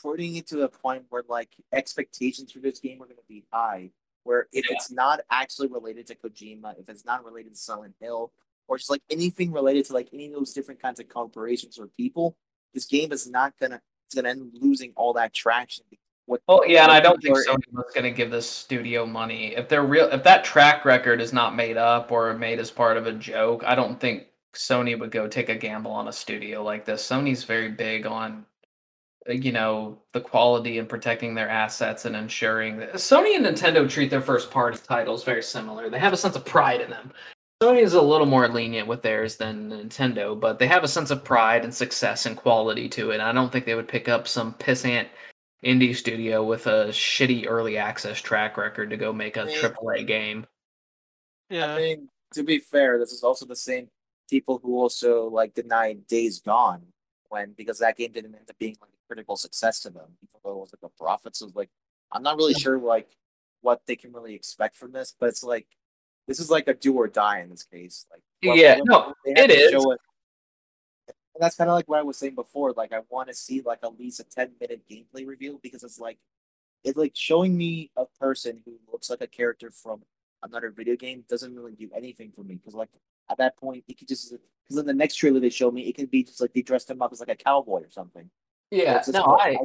putting it to a point where like expectations for this game are going to be high. Where if Yeah. it's not actually related to Kojima, if it's not related to Silent Hill, or just like anything related to like any of those different kinds of corporations or people, this game is not gonna it's gonna end up losing all that traction. What Well, yeah, and I don't think Sony was going to give this studio money if they're real. If that track record is not made up or made as part of a joke, I don't think Sony would go take a gamble on a studio like this. Sony's very big on, uh, you know, the quality and protecting their assets and ensuring that Sony and Nintendo treat their first party titles very similar. They have a sense of pride in them. Sony is a little more lenient with theirs than Nintendo, but they have a sense of pride and success and quality to it. I don't think they would pick up some pissant indie studio with a shitty early access track record to go make a Yeah. AAA game. Yeah. I mean, to be fair, this is also the same people who also like denied Days Gone when because that game didn't end up being like a critical success to them, even though it was like a profit. So like, I'm not really sure like what they can really expect from this, but it's like this is like a do or die in this case. Like, what- Yeah, no, they have it to is. show it- And that's kind of like what I was saying before. Like, I want to see like at least a 10 minute gameplay reveal because it's like it's like showing me a person who looks like a character from another video game doesn't really do anything for me because like at that point it could just because in the next trailer they show me it could be just like they dressed him up as like a cowboy or something. Yeah, no, I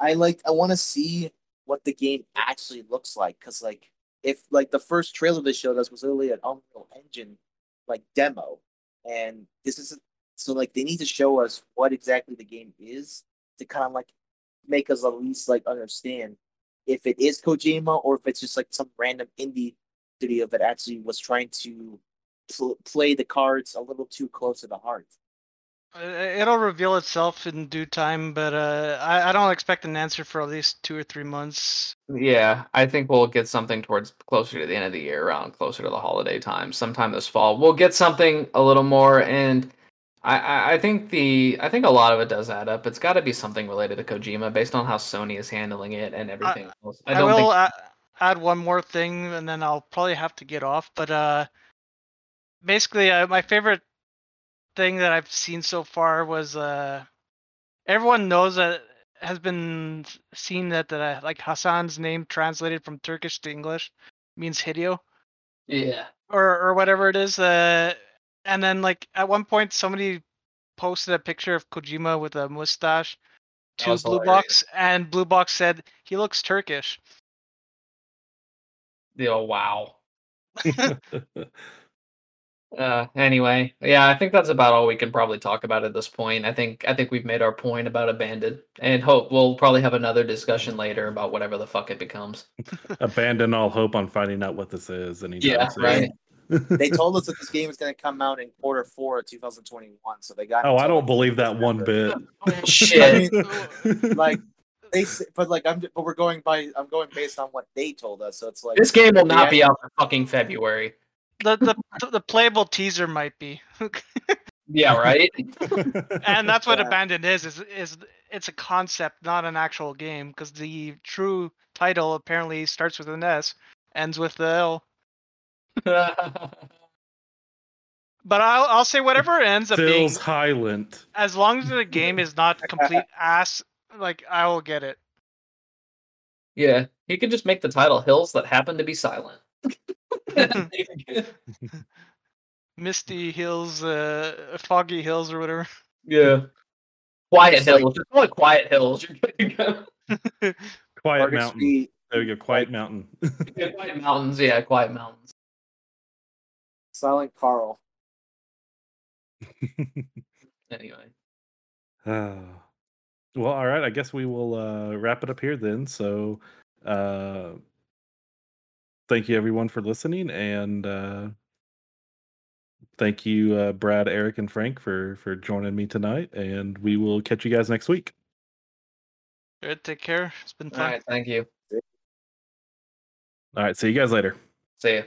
I, I like I want to see what the game actually looks like because like if like the first trailer they showed us was literally an Unreal Engine like demo, and this is So like they need to show us what exactly the game is to kind of like make us at least like understand if it is Kojima or if it's just like some random indie studio that actually was trying to pl- play the cards a little too close to the heart. It'll reveal itself in due time, but uh, I, I don't expect an answer for at least two or three months. Yeah, I think we'll get something towards closer to the end of the year, around closer to the holiday time, sometime this fall. We'll get something a little more, and I, I, I think the I think a lot of it does add up. It's got to be something related to Kojima, based on how Sony is handling it and everything else. I, I don't will think. a- add one more thing, and then I'll probably have to get off. But uh, basically, uh, my favorite thing that I've seen so far was uh, everyone knows that has been seen that uh, like Hassan's name translated from Turkish to English means Hideo yeah. or or whatever it is. Uh, and then like at one point somebody posted a picture of Kojima with a mustache to was Blue hilarious. Box, and Blue Box said he looks Turkish. Yeah, Oh wow. Uh, anyway, yeah, I think that's about all we can probably talk about at this point. I think I think we've made our point about abandoned, and hope we'll probably have another discussion later about whatever the fuck it becomes. Abandon all hope on finding out what this is. Anytime Yeah, right. They told us that this game is going to come out in quarter four of 2021, so they got. oh, I don't believe that one bit. Oh, I Shit. mean, like they, but like I'm, but we're going by. I'm going based on what they told us, so it's like This game will not Yeah. be out for fucking February. the the the playable teaser might be Yeah, right. and that's what Yeah. abandoned is is is it's a concept not an actual game because the true title apparently starts with an s ends with the l but i'll, I'll say whatever it ends up being Phil's Highland. as long as the game is not complete ass like i will get it yeah, he could just make the title "Hills That Happen to Be Silent." misty hills uh foggy hills or whatever yeah. Quiet It's like- Hills. Just call it Quiet Hills. You're good to go. Quiet Target Mountain. Speed, There we go. Quiet Mountain. Yeah, Quiet Mountains. Yeah, Quiet Mountains. Silent Carl. Anyway. Ah. well, all right. I guess we will uh, wrap it up here then. So, uh, thank you everyone for listening, and uh, thank you, uh, Brad, Eric, and Frank for for joining me tonight. And we will catch you guys next week. Good, take care it's been fun right. Thank you. All right. See you guys later. See ya.